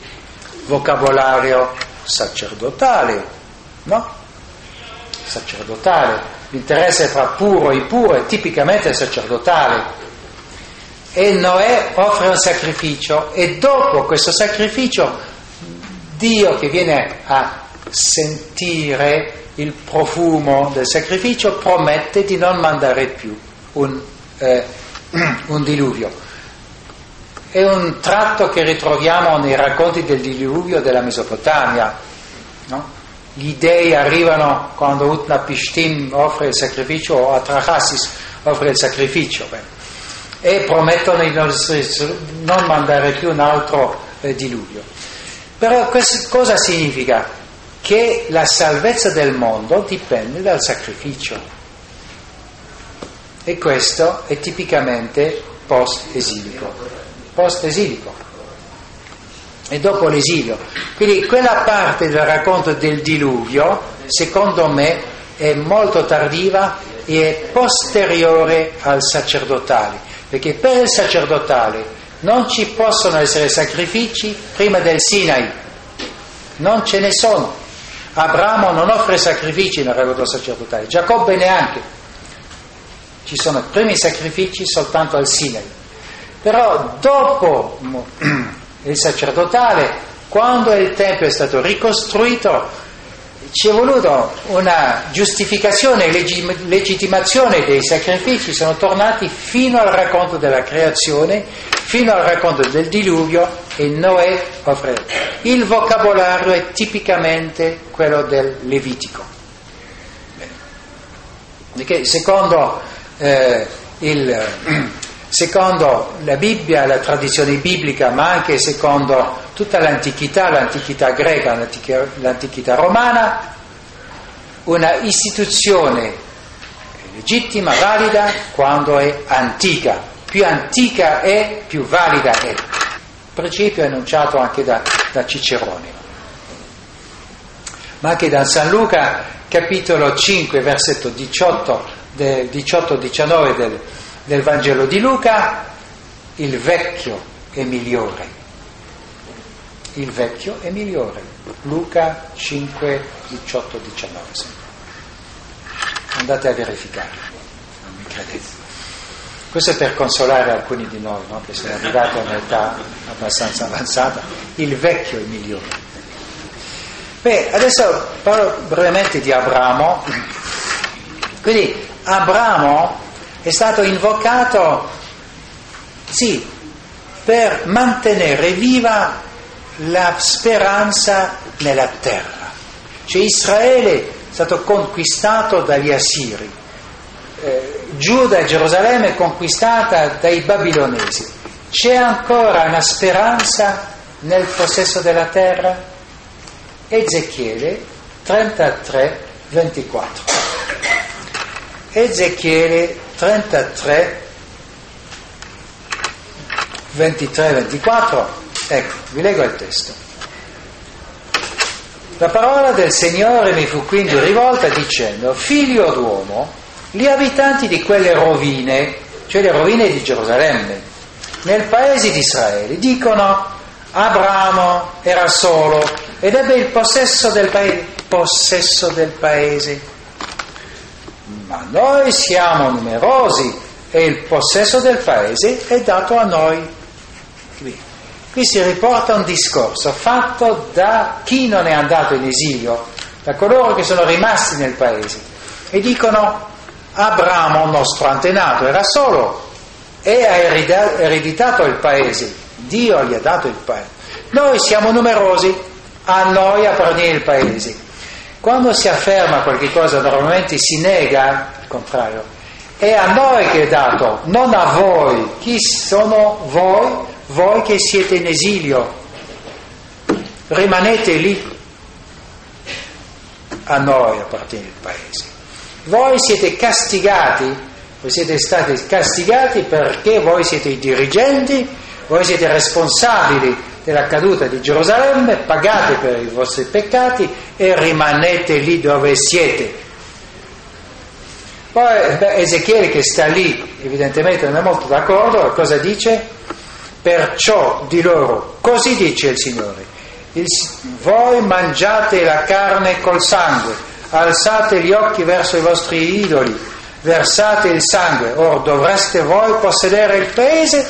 vocabolario sacerdotale, no? Sacerdotale, l'interesse fra puro e impuro è tipicamente sacerdotale. E Noè offre un sacrificio e dopo questo sacrificio Dio che viene a sentire il profumo del sacrificio promette di non mandare più un, eh, <clears throat> un diluvio. È un tratto che ritroviamo nei racconti del diluvio della Mesopotamia. No? Gli dei arrivano quando Utnapishtim offre il sacrificio o Atrahasis offre il sacrificio beh, e promettono di non mandare più un altro eh, diluvio. Però cosa significa? Che la salvezza del mondo dipende dal sacrificio. E questo è tipicamente post-esilico. Post-esilico. E dopo l'esilio. Quindi quella parte del racconto del diluvio, secondo me, è molto tardiva e è posteriore al sacerdotale. Perché per il sacerdotale non ci possono essere sacrifici prima del Sinai. Non ce ne sono. Abramo non offre sacrifici nel racconto sacerdotale, Giacobbe neanche. Ci sono primi sacrifici soltanto al Sinai. Però dopo <clears throat> il sacerdotale, quando il Tempio è stato ricostruito, ci è voluto una giustificazione e legittimazione dei sacrifici, sono tornati fino al racconto della creazione, fino al racconto del diluvio e Noè offre. Il vocabolario è tipicamente quello del Levitico. Perché secondo, eh, il, <clears throat> secondo la Bibbia, la tradizione biblica, ma anche secondo tutta l'antichità, l'antichità greca, l'antichità, l'antichità romana, una istituzione legittima, valida, quando è antica. Più antica è, più valida è. Principio enunciato anche da, da Cicerone. Ma anche da San Luca, capitolo 5, versetto 18, 18-19 del, del Vangelo di Luca, il vecchio è migliore il vecchio è migliore. Luca 5, 18, 19. Andate a verificare, non mi credete. Questo è per consolare alcuni di noi no? che sono arrivati a un'età abbastanza avanzata. Il vecchio è migliore. Beh, adesso parlo brevemente di Abramo. Quindi Abramo è stato invocato, sì, per mantenere viva la speranza nella terra. Cioè Israele è stato conquistato dagli Assiri, eh, Giuda e Gerusalemme conquistata dai babilonesi. C'è ancora una speranza nel possesso della terra? Ezechiele 33, 24. Ezechiele 33, 23, 24 Ecco, vi leggo il testo. La parola del Signore mi fu quindi rivolta dicendo, figlio d'uomo, gli abitanti di quelle rovine, cioè le rovine di Gerusalemme, nel paese di Israele. Dicono Abramo era solo ed ebbe il possesso del paese. Possesso del paese. Ma noi siamo numerosi e il possesso del paese è dato a noi. Qui, qui si riporta un discorso fatto da chi non è andato in esilio, da coloro che sono rimasti nel paese e dicono Abramo, nostro antenato, era solo e ha ereditato il paese, Dio gli ha dato il paese. Noi siamo numerosi, a noi appartiene il paese. Quando si afferma qualche cosa normalmente si nega il contrario. È a noi che è dato, non a voi. Chi sono voi? Voi che siete in esilio. Rimanete lì. A noi appartiene il paese. Voi siete castigati voi siete stati castigati perché voi siete i dirigenti, voi siete responsabili della caduta di Gerusalemme, pagate per i vostri peccati e rimanete lì dove siete. Poi Ezechiele che sta lì, evidentemente non è molto d'accordo, cosa dice? Perciò di loro, così dice il Signore, il, voi mangiate la carne col sangue, alzate gli occhi verso i vostri idoli, versate il sangue, or dovreste voi possedere il paese,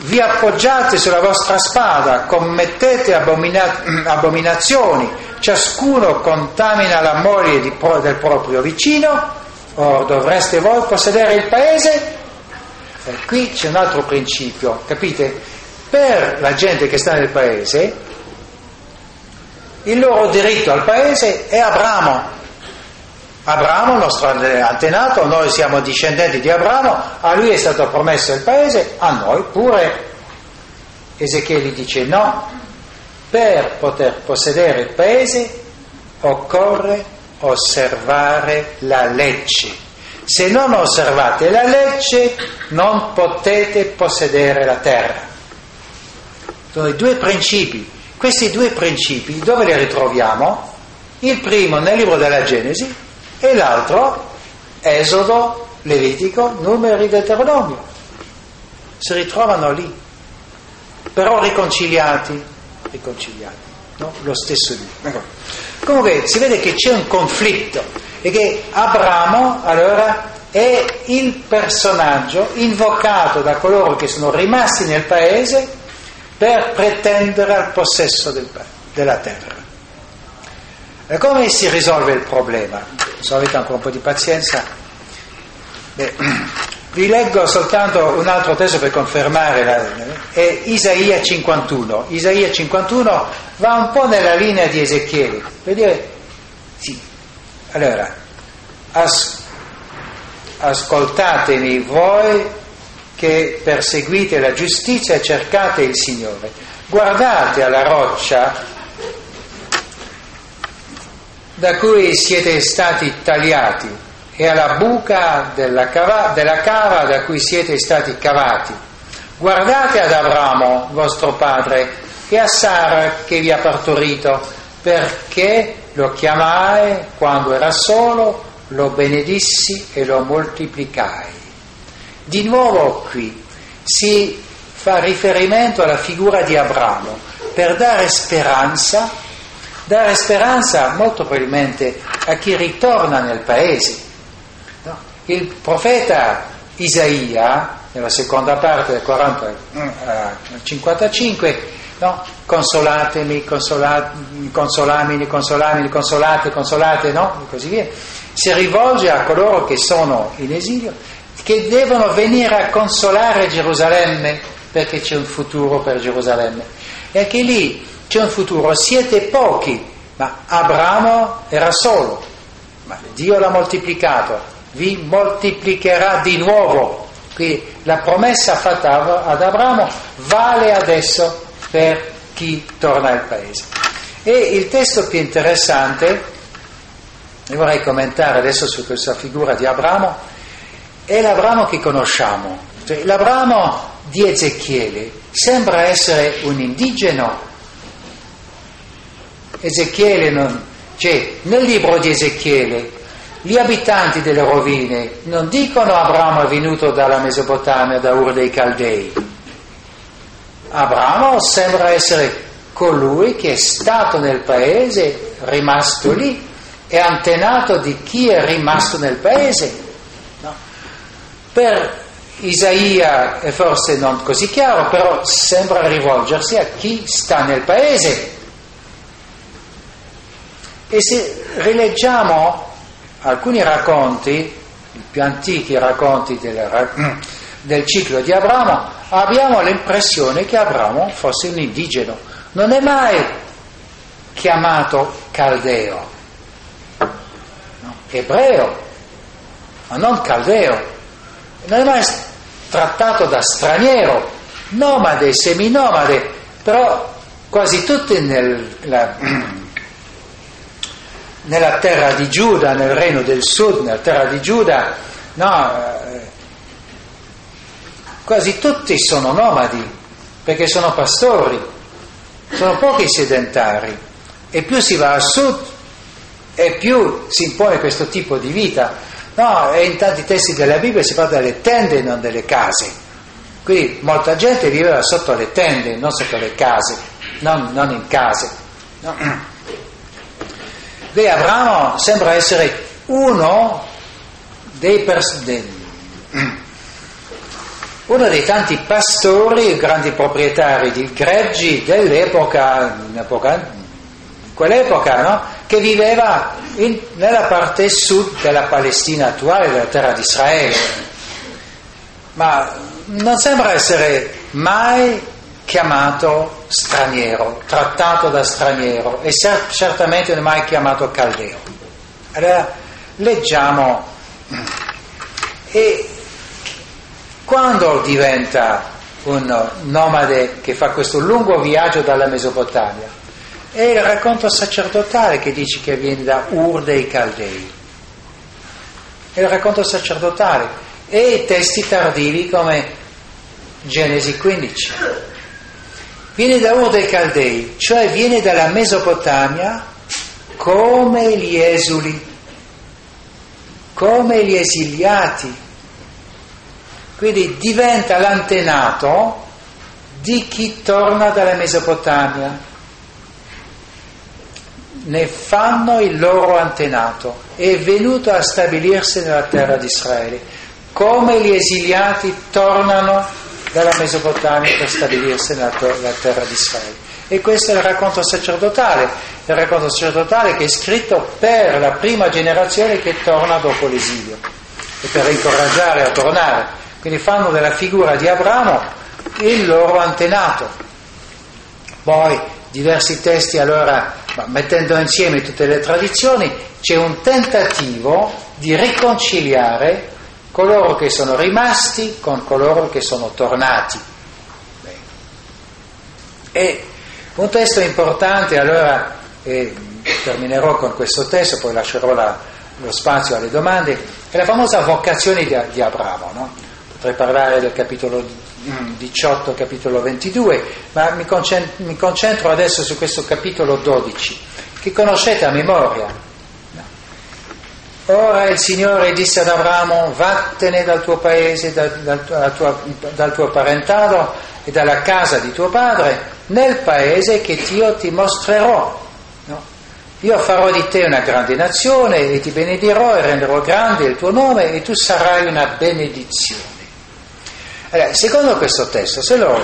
vi appoggiate sulla vostra spada, commettete abomina- abominazioni, ciascuno contamina la moglie di, del proprio vicino, or dovreste voi possedere il paese. E qui c'è un altro principio, capite? Per la gente che sta nel paese, il loro diritto al paese è Abramo, Abramo, nostro antenato, noi siamo discendenti di Abramo, a lui è stato promesso il paese, a noi pure. Ezechiele dice no, per poter possedere il paese occorre osservare la legge. Se non osservate la legge non potete possedere la terra. Sono i due principi. Questi due principi dove li ritroviamo? Il primo nel libro della Genesi e l'altro Esodo, Levitico, Numeri, Deuteronomio. Si ritrovano lì, però riconciliati, riconciliati, no? lo stesso Dio. Ecco. Comunque si vede che c'è un conflitto e che Abramo allora è il personaggio invocato da coloro che sono rimasti nel paese per pretendere al possesso del, della terra. E come si risolve il problema? se avete ancora un po' di pazienza. Beh, <clears throat> vi leggo soltanto un altro testo per confermare, la, è Isaia 51. Isaia 51 va un po' nella linea di Ezechiele, dire, sì, allora, as, ascoltatemi voi che perseguite la giustizia e cercate il Signore, guardate alla roccia da cui siete stati tagliati e alla buca della cava, della cava da cui siete stati cavati. Guardate ad Abramo, vostro padre, e a Sara che vi ha partorito, perché lo chiamai quando era solo, lo benedissi e lo moltiplicai. Di nuovo qui si fa riferimento alla figura di Abramo per dare speranza dare speranza molto probabilmente a chi ritorna nel paese. Il profeta Isaia, nella seconda parte del 40 al 55, no? consolatemi, consolatemi, consolamini, consolamini, consolate, consolate, no? e così via, si rivolge a coloro che sono in esilio, che devono venire a consolare Gerusalemme perché c'è un futuro per Gerusalemme. E anche lì c'è un futuro, siete pochi, ma Abramo era solo, ma Dio l'ha moltiplicato, vi moltiplicherà di nuovo. Quindi la promessa fatta ad Abramo vale adesso per chi torna al paese. E il testo più interessante, e vorrei commentare adesso su questa figura di Abramo, è l'Abramo che conosciamo. Cioè, L'Abramo di Ezechiele sembra essere un indigeno Ezechiele non, cioè nel libro di Ezechiele gli abitanti delle rovine non dicono Abramo è venuto dalla Mesopotamia, da Ur dei Caldei. Abramo sembra essere colui che è stato nel paese, rimasto lì, è antenato di chi è rimasto nel paese. Per Isaia è forse non così chiaro, però sembra rivolgersi a chi sta nel paese. E se rileggiamo alcuni racconti, i più antichi racconti del, del ciclo di Abramo, abbiamo l'impressione che Abramo fosse un indigeno. Non è mai chiamato caldeo, no, ebreo, ma non caldeo. Non è mai trattato da straniero, nomade, seminomade, però quasi tutti nel, la, <clears throat> nella terra di Giuda, nel regno del sud, nella terra di Giuda, no, eh, quasi tutti sono nomadi, perché sono pastori, sono pochi sedentari, e più si va a sud e più si impone questo tipo di vita. No, in tanti testi della Bibbia si parla delle tende e non delle case. Quindi molta gente viveva sotto le tende, non sotto le case, non, non in case. No. Beh, Abramo sembra essere uno dei, pers- dei, uno dei tanti pastori, grandi proprietari di greggi dell'epoca, in quell'epoca, no? Che viveva in, nella parte sud della Palestina attuale, della terra di Israele. Ma non sembra essere mai chiamato straniero, trattato da straniero e certamente non è mai chiamato caldeo. Allora leggiamo e quando diventa un nomade che fa questo lungo viaggio dalla Mesopotamia? È il racconto sacerdotale che dice che viene da Ur dei Caldei. È il racconto sacerdotale e i testi tardivi come Genesi 15 viene da uno dei Caldei, cioè viene dalla Mesopotamia come gli esuli, come gli esiliati. Quindi diventa l'antenato di chi torna dalla Mesopotamia. Ne fanno il loro antenato, è venuto a stabilirsi nella terra di Israele. Come gli esiliati tornano dalla Mesopotamia per stabilirsi nella, terra di Israele. E questo è il racconto sacerdotale, il racconto sacerdotale che è scritto per la prima generazione che torna dopo l'esilio e per incoraggiare a tornare. Quindi fanno della figura di Abramo il loro antenato. Poi diversi testi, allora, mettendo insieme tutte le tradizioni, c'è un tentativo di riconciliare coloro che sono rimasti con coloro che sono tornati. E un testo importante, allora eh, terminerò con questo testo, poi lascerò la, lo spazio alle domande, è la famosa vocazione di, di Abramo. No? Potrei parlare del capitolo 18, capitolo 22, ma mi concentro, mi concentro adesso su questo capitolo 12, che conoscete a memoria. Ora il Signore disse ad Abramo, vattene dal tuo paese, dal, dal, tua, dal, tuo parentado e dalla casa di tuo padre, nel paese che io ti mostrerò. No? Io farò di te una grande nazione e ti benedirò e renderò grande il tuo nome e tu sarai una benedizione. Allora, secondo questo testo, se lo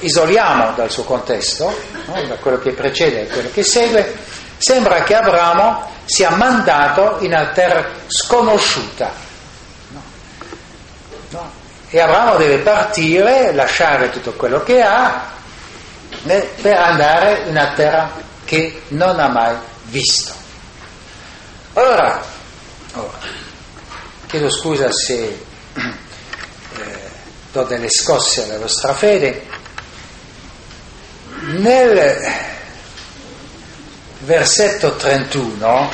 isoliamo dal suo contesto, no? da quello che precede e quello che segue, sembra che Abramo sia mandato in una terra sconosciuta. No. No. E Abramo deve partire, lasciare tutto quello che ha per andare in una terra che non ha mai visto. Ora, ora chiedo scusa se <clears throat> eh, do delle scosse alla vostra fede, nel versetto 31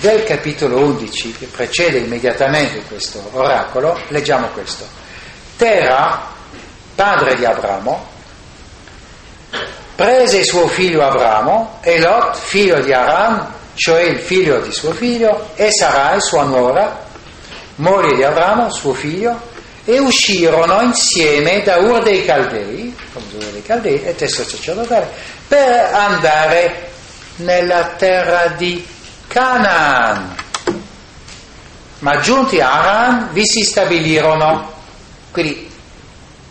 del capitolo 11, che precede immediatamente questo oracolo, leggiamo questo. Tera, padre di Abramo, prese suo figlio Abramo e Lot, figlio di Aram, cioè il figlio di suo figlio, e Sarai, sua nuora, moglie di Abramo, suo figlio, e uscirono insieme da Ur dei Caldei, Ur dei Caldei e testo sacerdotale, per andare nella terra di Canaan. Ma giunti a Aran vi si stabilirono. Quindi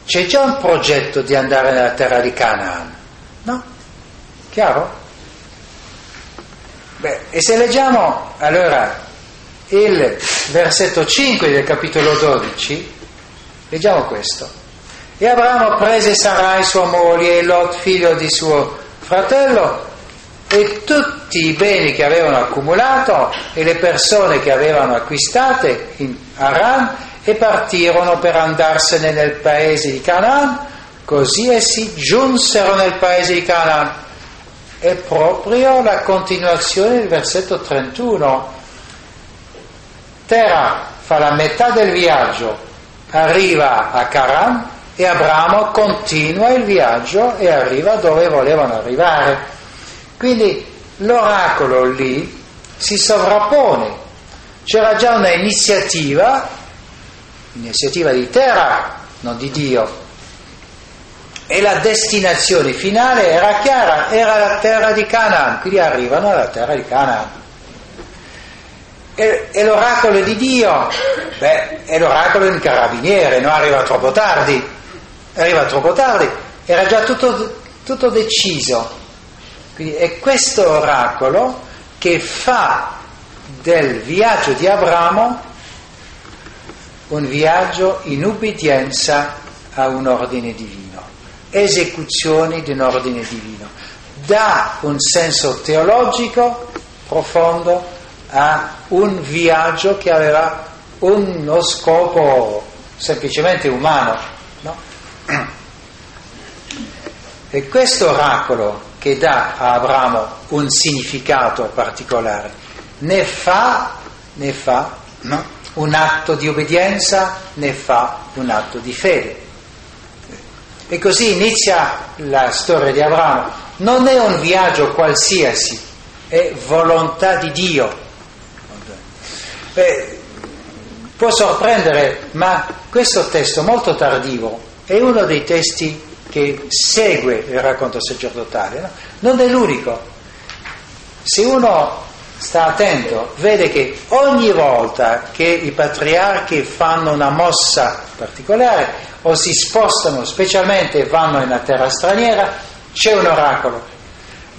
c'è già un progetto di andare nella terra di Canaan, no? Chiaro? Beh, e se leggiamo allora il versetto 5 del capitolo 12, leggiamo questo. E Abramo prese Sarai sua moglie e Lot figlio di suo fratello e tutti i beni che avevano accumulato e le persone che avevano acquistate in Aran e partirono per andarsene nel paese di Canaan, così essi giunsero nel paese di Canaan. È proprio la continuazione del versetto 31. Terra fa la metà del viaggio, arriva a Caran e Abramo continua il viaggio e arriva dove volevano arrivare. Quindi l'oracolo lì si sovrappone. C'era già una iniziativa, iniziativa di terra, non di Dio, e la destinazione finale era chiara, era la terra di Canaan, quindi arrivano alla terra di Canaan. E l'oracolo di Dio, beh, è l'oracolo un carabiniere, non arriva troppo tardi, arriva troppo tardi, era già tutto, tutto deciso. Quindi è questo oracolo che fa del viaggio di Abramo un viaggio in ubbidienza a un ordine divino, esecuzione di un ordine divino, dà un senso teologico profondo a un viaggio che aveva uno scopo semplicemente umano. No? E questo oracolo che dà a Abramo un significato particolare, ne fa, ne fa no? un atto di obbedienza, ne fa un atto di fede. E così inizia la storia di Abramo. Non è un viaggio qualsiasi, è volontà di Dio. Beh, può sorprendere, ma questo testo molto tardivo è uno dei testi che segue il racconto sacerdotale, no? non è l'unico. Se uno sta attento, vede che ogni volta che i patriarchi fanno una mossa particolare o si spostano, specialmente vanno in una terra straniera, c'è un oracolo.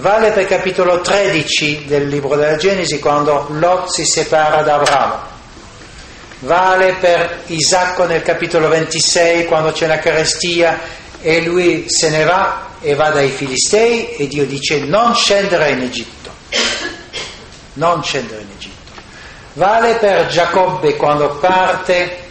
Vale per il capitolo 13 del libro della Genesi quando Lot si separa da Abramo. Vale per Isacco nel capitolo 26 quando c'è la carestia e lui se ne va e va dai Filistei e Dio dice non scendere in Egitto, non scendere in Egitto. Vale per Giacobbe quando parte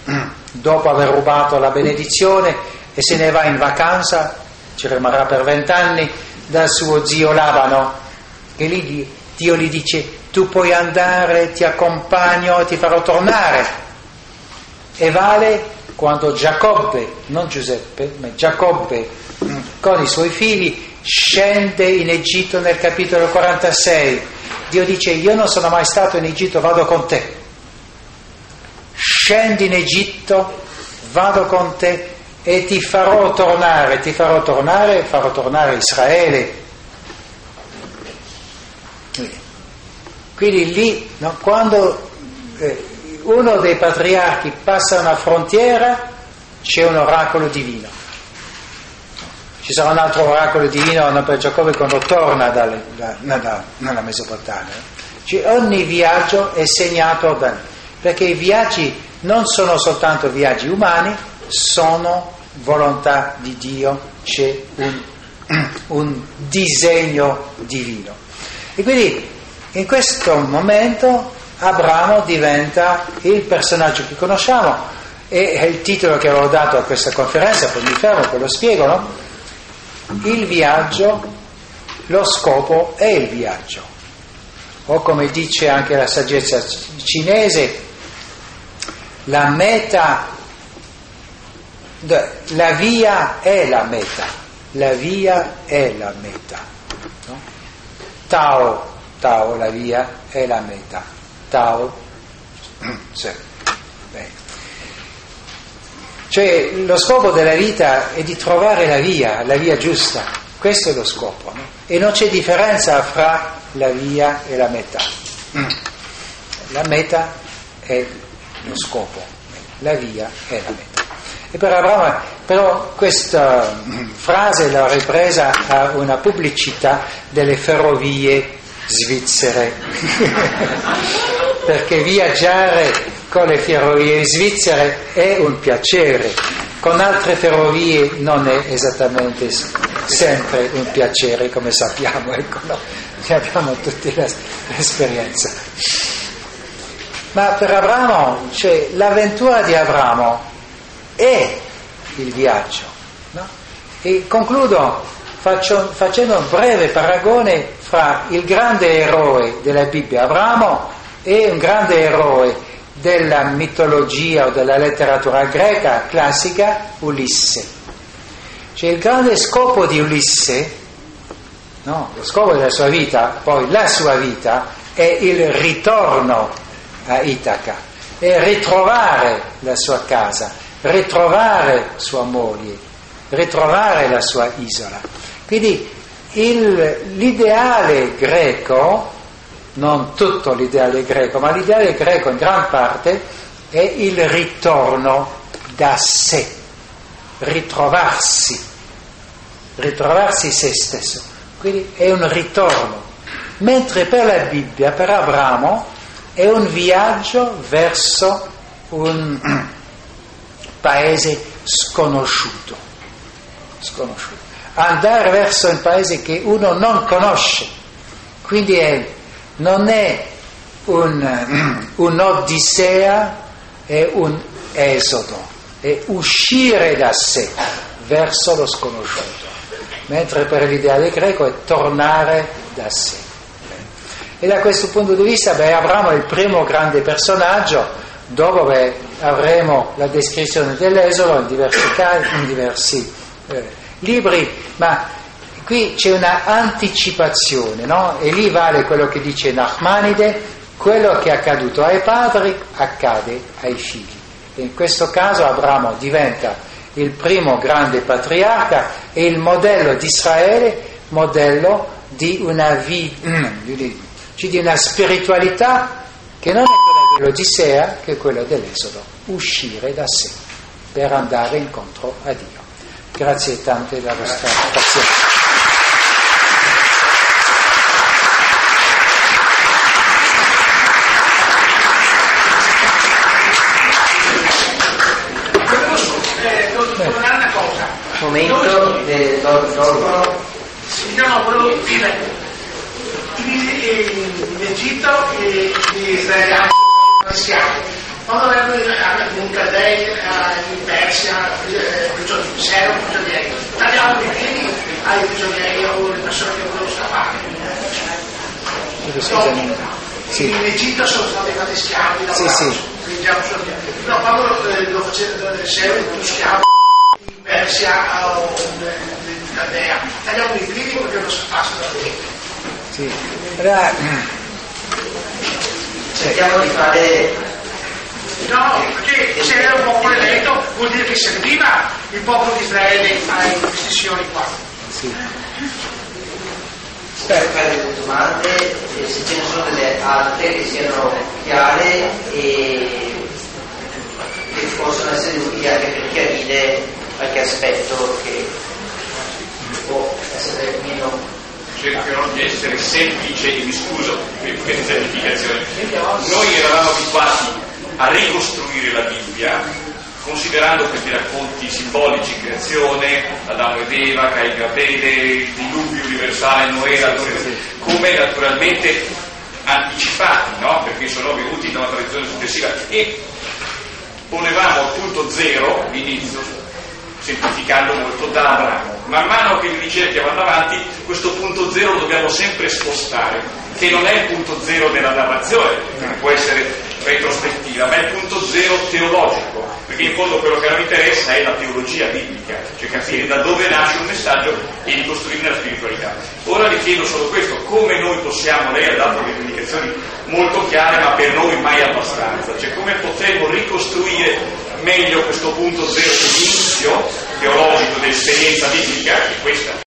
dopo aver rubato la benedizione e se ne va in vacanza, ci rimarrà per vent'anni, dal suo zio Labano, e lì Dio gli dice tu puoi andare, ti accompagno, ti farò tornare. E vale quando Giacobbe, non Giuseppe, ma Giacobbe con i suoi figli scende in Egitto nel capitolo 46. Dio dice io non sono mai stato in Egitto, vado con te. Scendi in Egitto, vado con te e ti farò tornare, ti farò tornare, farò tornare Israele. Quindi lì, no, quando eh, uno dei patriarchi passa una frontiera, c'è un oracolo divino. Ci sarà un altro oracolo divino per Giacobbe quando torna dalle, da, da, nella Mesopotamia. Cioè, ogni viaggio è segnato da perché i viaggi non sono soltanto viaggi umani, sono volontà di Dio, c'è un, <clears throat> un disegno divino. E quindi in questo momento Abramo diventa il personaggio che conosciamo e è il titolo che avevo dato a questa conferenza, poi mi fermo, poi lo spiego, no? Il viaggio, lo scopo è il viaggio. O come dice anche la saggezza cinese, la meta, la via è la meta, la via è la meta. No? Tao Tao la via e la meta. Tao, <clears throat> sì. Cioè lo scopo della vita è di trovare la via, la via giusta, questo è lo scopo, no? e non c'è differenza fra la via e la metà. <clears throat> La meta è lo scopo, la via è la meta. E per Abramo, però questa frase l'ha ripresa a una pubblicità delle ferrovie svizzere, <laughs> perché viaggiare con le ferrovie svizzere è un piacere, con altre ferrovie non è esattamente sempre un piacere, come sappiamo, <laughs> ecco, no? ne abbiamo tutti l'esperienza. Ma per Abramo, cioè l'avventura di Abramo è il viaggio. No? E concludo faccio, facendo un breve paragone fra il grande eroe della Bibbia, Abramo, e un grande eroe della mitologia o della letteratura greca classica, Ulisse. Cioè il grande scopo di Ulisse, no, lo scopo della sua vita, poi la sua vita, è il ritorno a Itaca, è ritrovare la sua casa, ritrovare sua moglie, ritrovare la sua isola. Quindi il, l'ideale greco, non tutto l'ideale greco, ma l'ideale greco in gran parte è il ritorno da sé, ritrovarsi, ritrovarsi se stesso. Quindi è un ritorno. Mentre per la Bibbia, per Abramo, è un viaggio verso un paese sconosciuto. sconosciuto. Andare verso un paese che uno non conosce. Quindi è, non è un, <clears throat> un'odissea, è un esodo, è uscire da sé verso lo sconosciuto. Mentre per l'ideale greco è tornare da sé. E da questo punto di vista, beh, Abramo è il primo grande personaggio, dopo beh, avremo la descrizione dell'Esodo in diversi, in diversi eh, libri, ma qui c'è una anticipazione, no? E lì vale quello che dice Nachmanide, quello che è accaduto ai padri accade ai figli. E in questo caso Abramo diventa il primo grande patriarca e il modello di Israele, modello di una, vi, di una spiritualità che non è quella dell'Odissea, che è quella dell'Esodo, uscire da sé per andare incontro a Dio. Grazie tante della vostra pazienza. momento del dopo sì, no, volevo dire in, in Egitto gli israeliani siamo quando erano in Caldei, in Persia, c'erano prigionieri tagliavano i piedi ai prigionieri o alle persone che volevano scappare. Sì. in Egitto sono stati fatti schiavi da sì, sì. no, quando eh, lo facevano se eri tu schiavo in Persia o in Caldea tagliavano i piedi perché non scappassero da lì. Sì. Allora, cerchiamo di fare No, perché se era un popolo eletto vuol dire che serviva il popolo di Israele alle decisioni qua. sì. per fare delle domande e se ce ne sono delle altre che siano chiare e che possono essere utili anche per chiarire qualche aspetto che può essere meno cercherò di essere semplice e mi scuso per questa semplificazione. Noi eravamo abituati a ricostruire la Bibbia, considerando questi racconti simbolici, creazione, Adamo ed Eva, Caino e Abele, il diluvio universale, Noè, come naturalmente anticipati, no? perché sono venuti da una tradizione successiva e ponevamo al punto zero l'inizio, semplificando molto da Abramo. Man mano che le ricerche vanno avanti, questo punto zero lo dobbiamo sempre spostare, che non è il punto zero della narrazione, che può essere retrospettiva, ma è il punto zero teologico, perché in fondo quello che a noi interessa è la teologia biblica, cioè capire da dove nasce un messaggio e ricostruirne la spiritualità. Ora le chiedo solo questo, come noi possiamo, lei ha dato delle indicazioni molto chiare, ma per noi mai abbastanza, cioè come potremmo ricostruire meglio questo punto zero di inizio teologico dell'esperienza biblica, che questa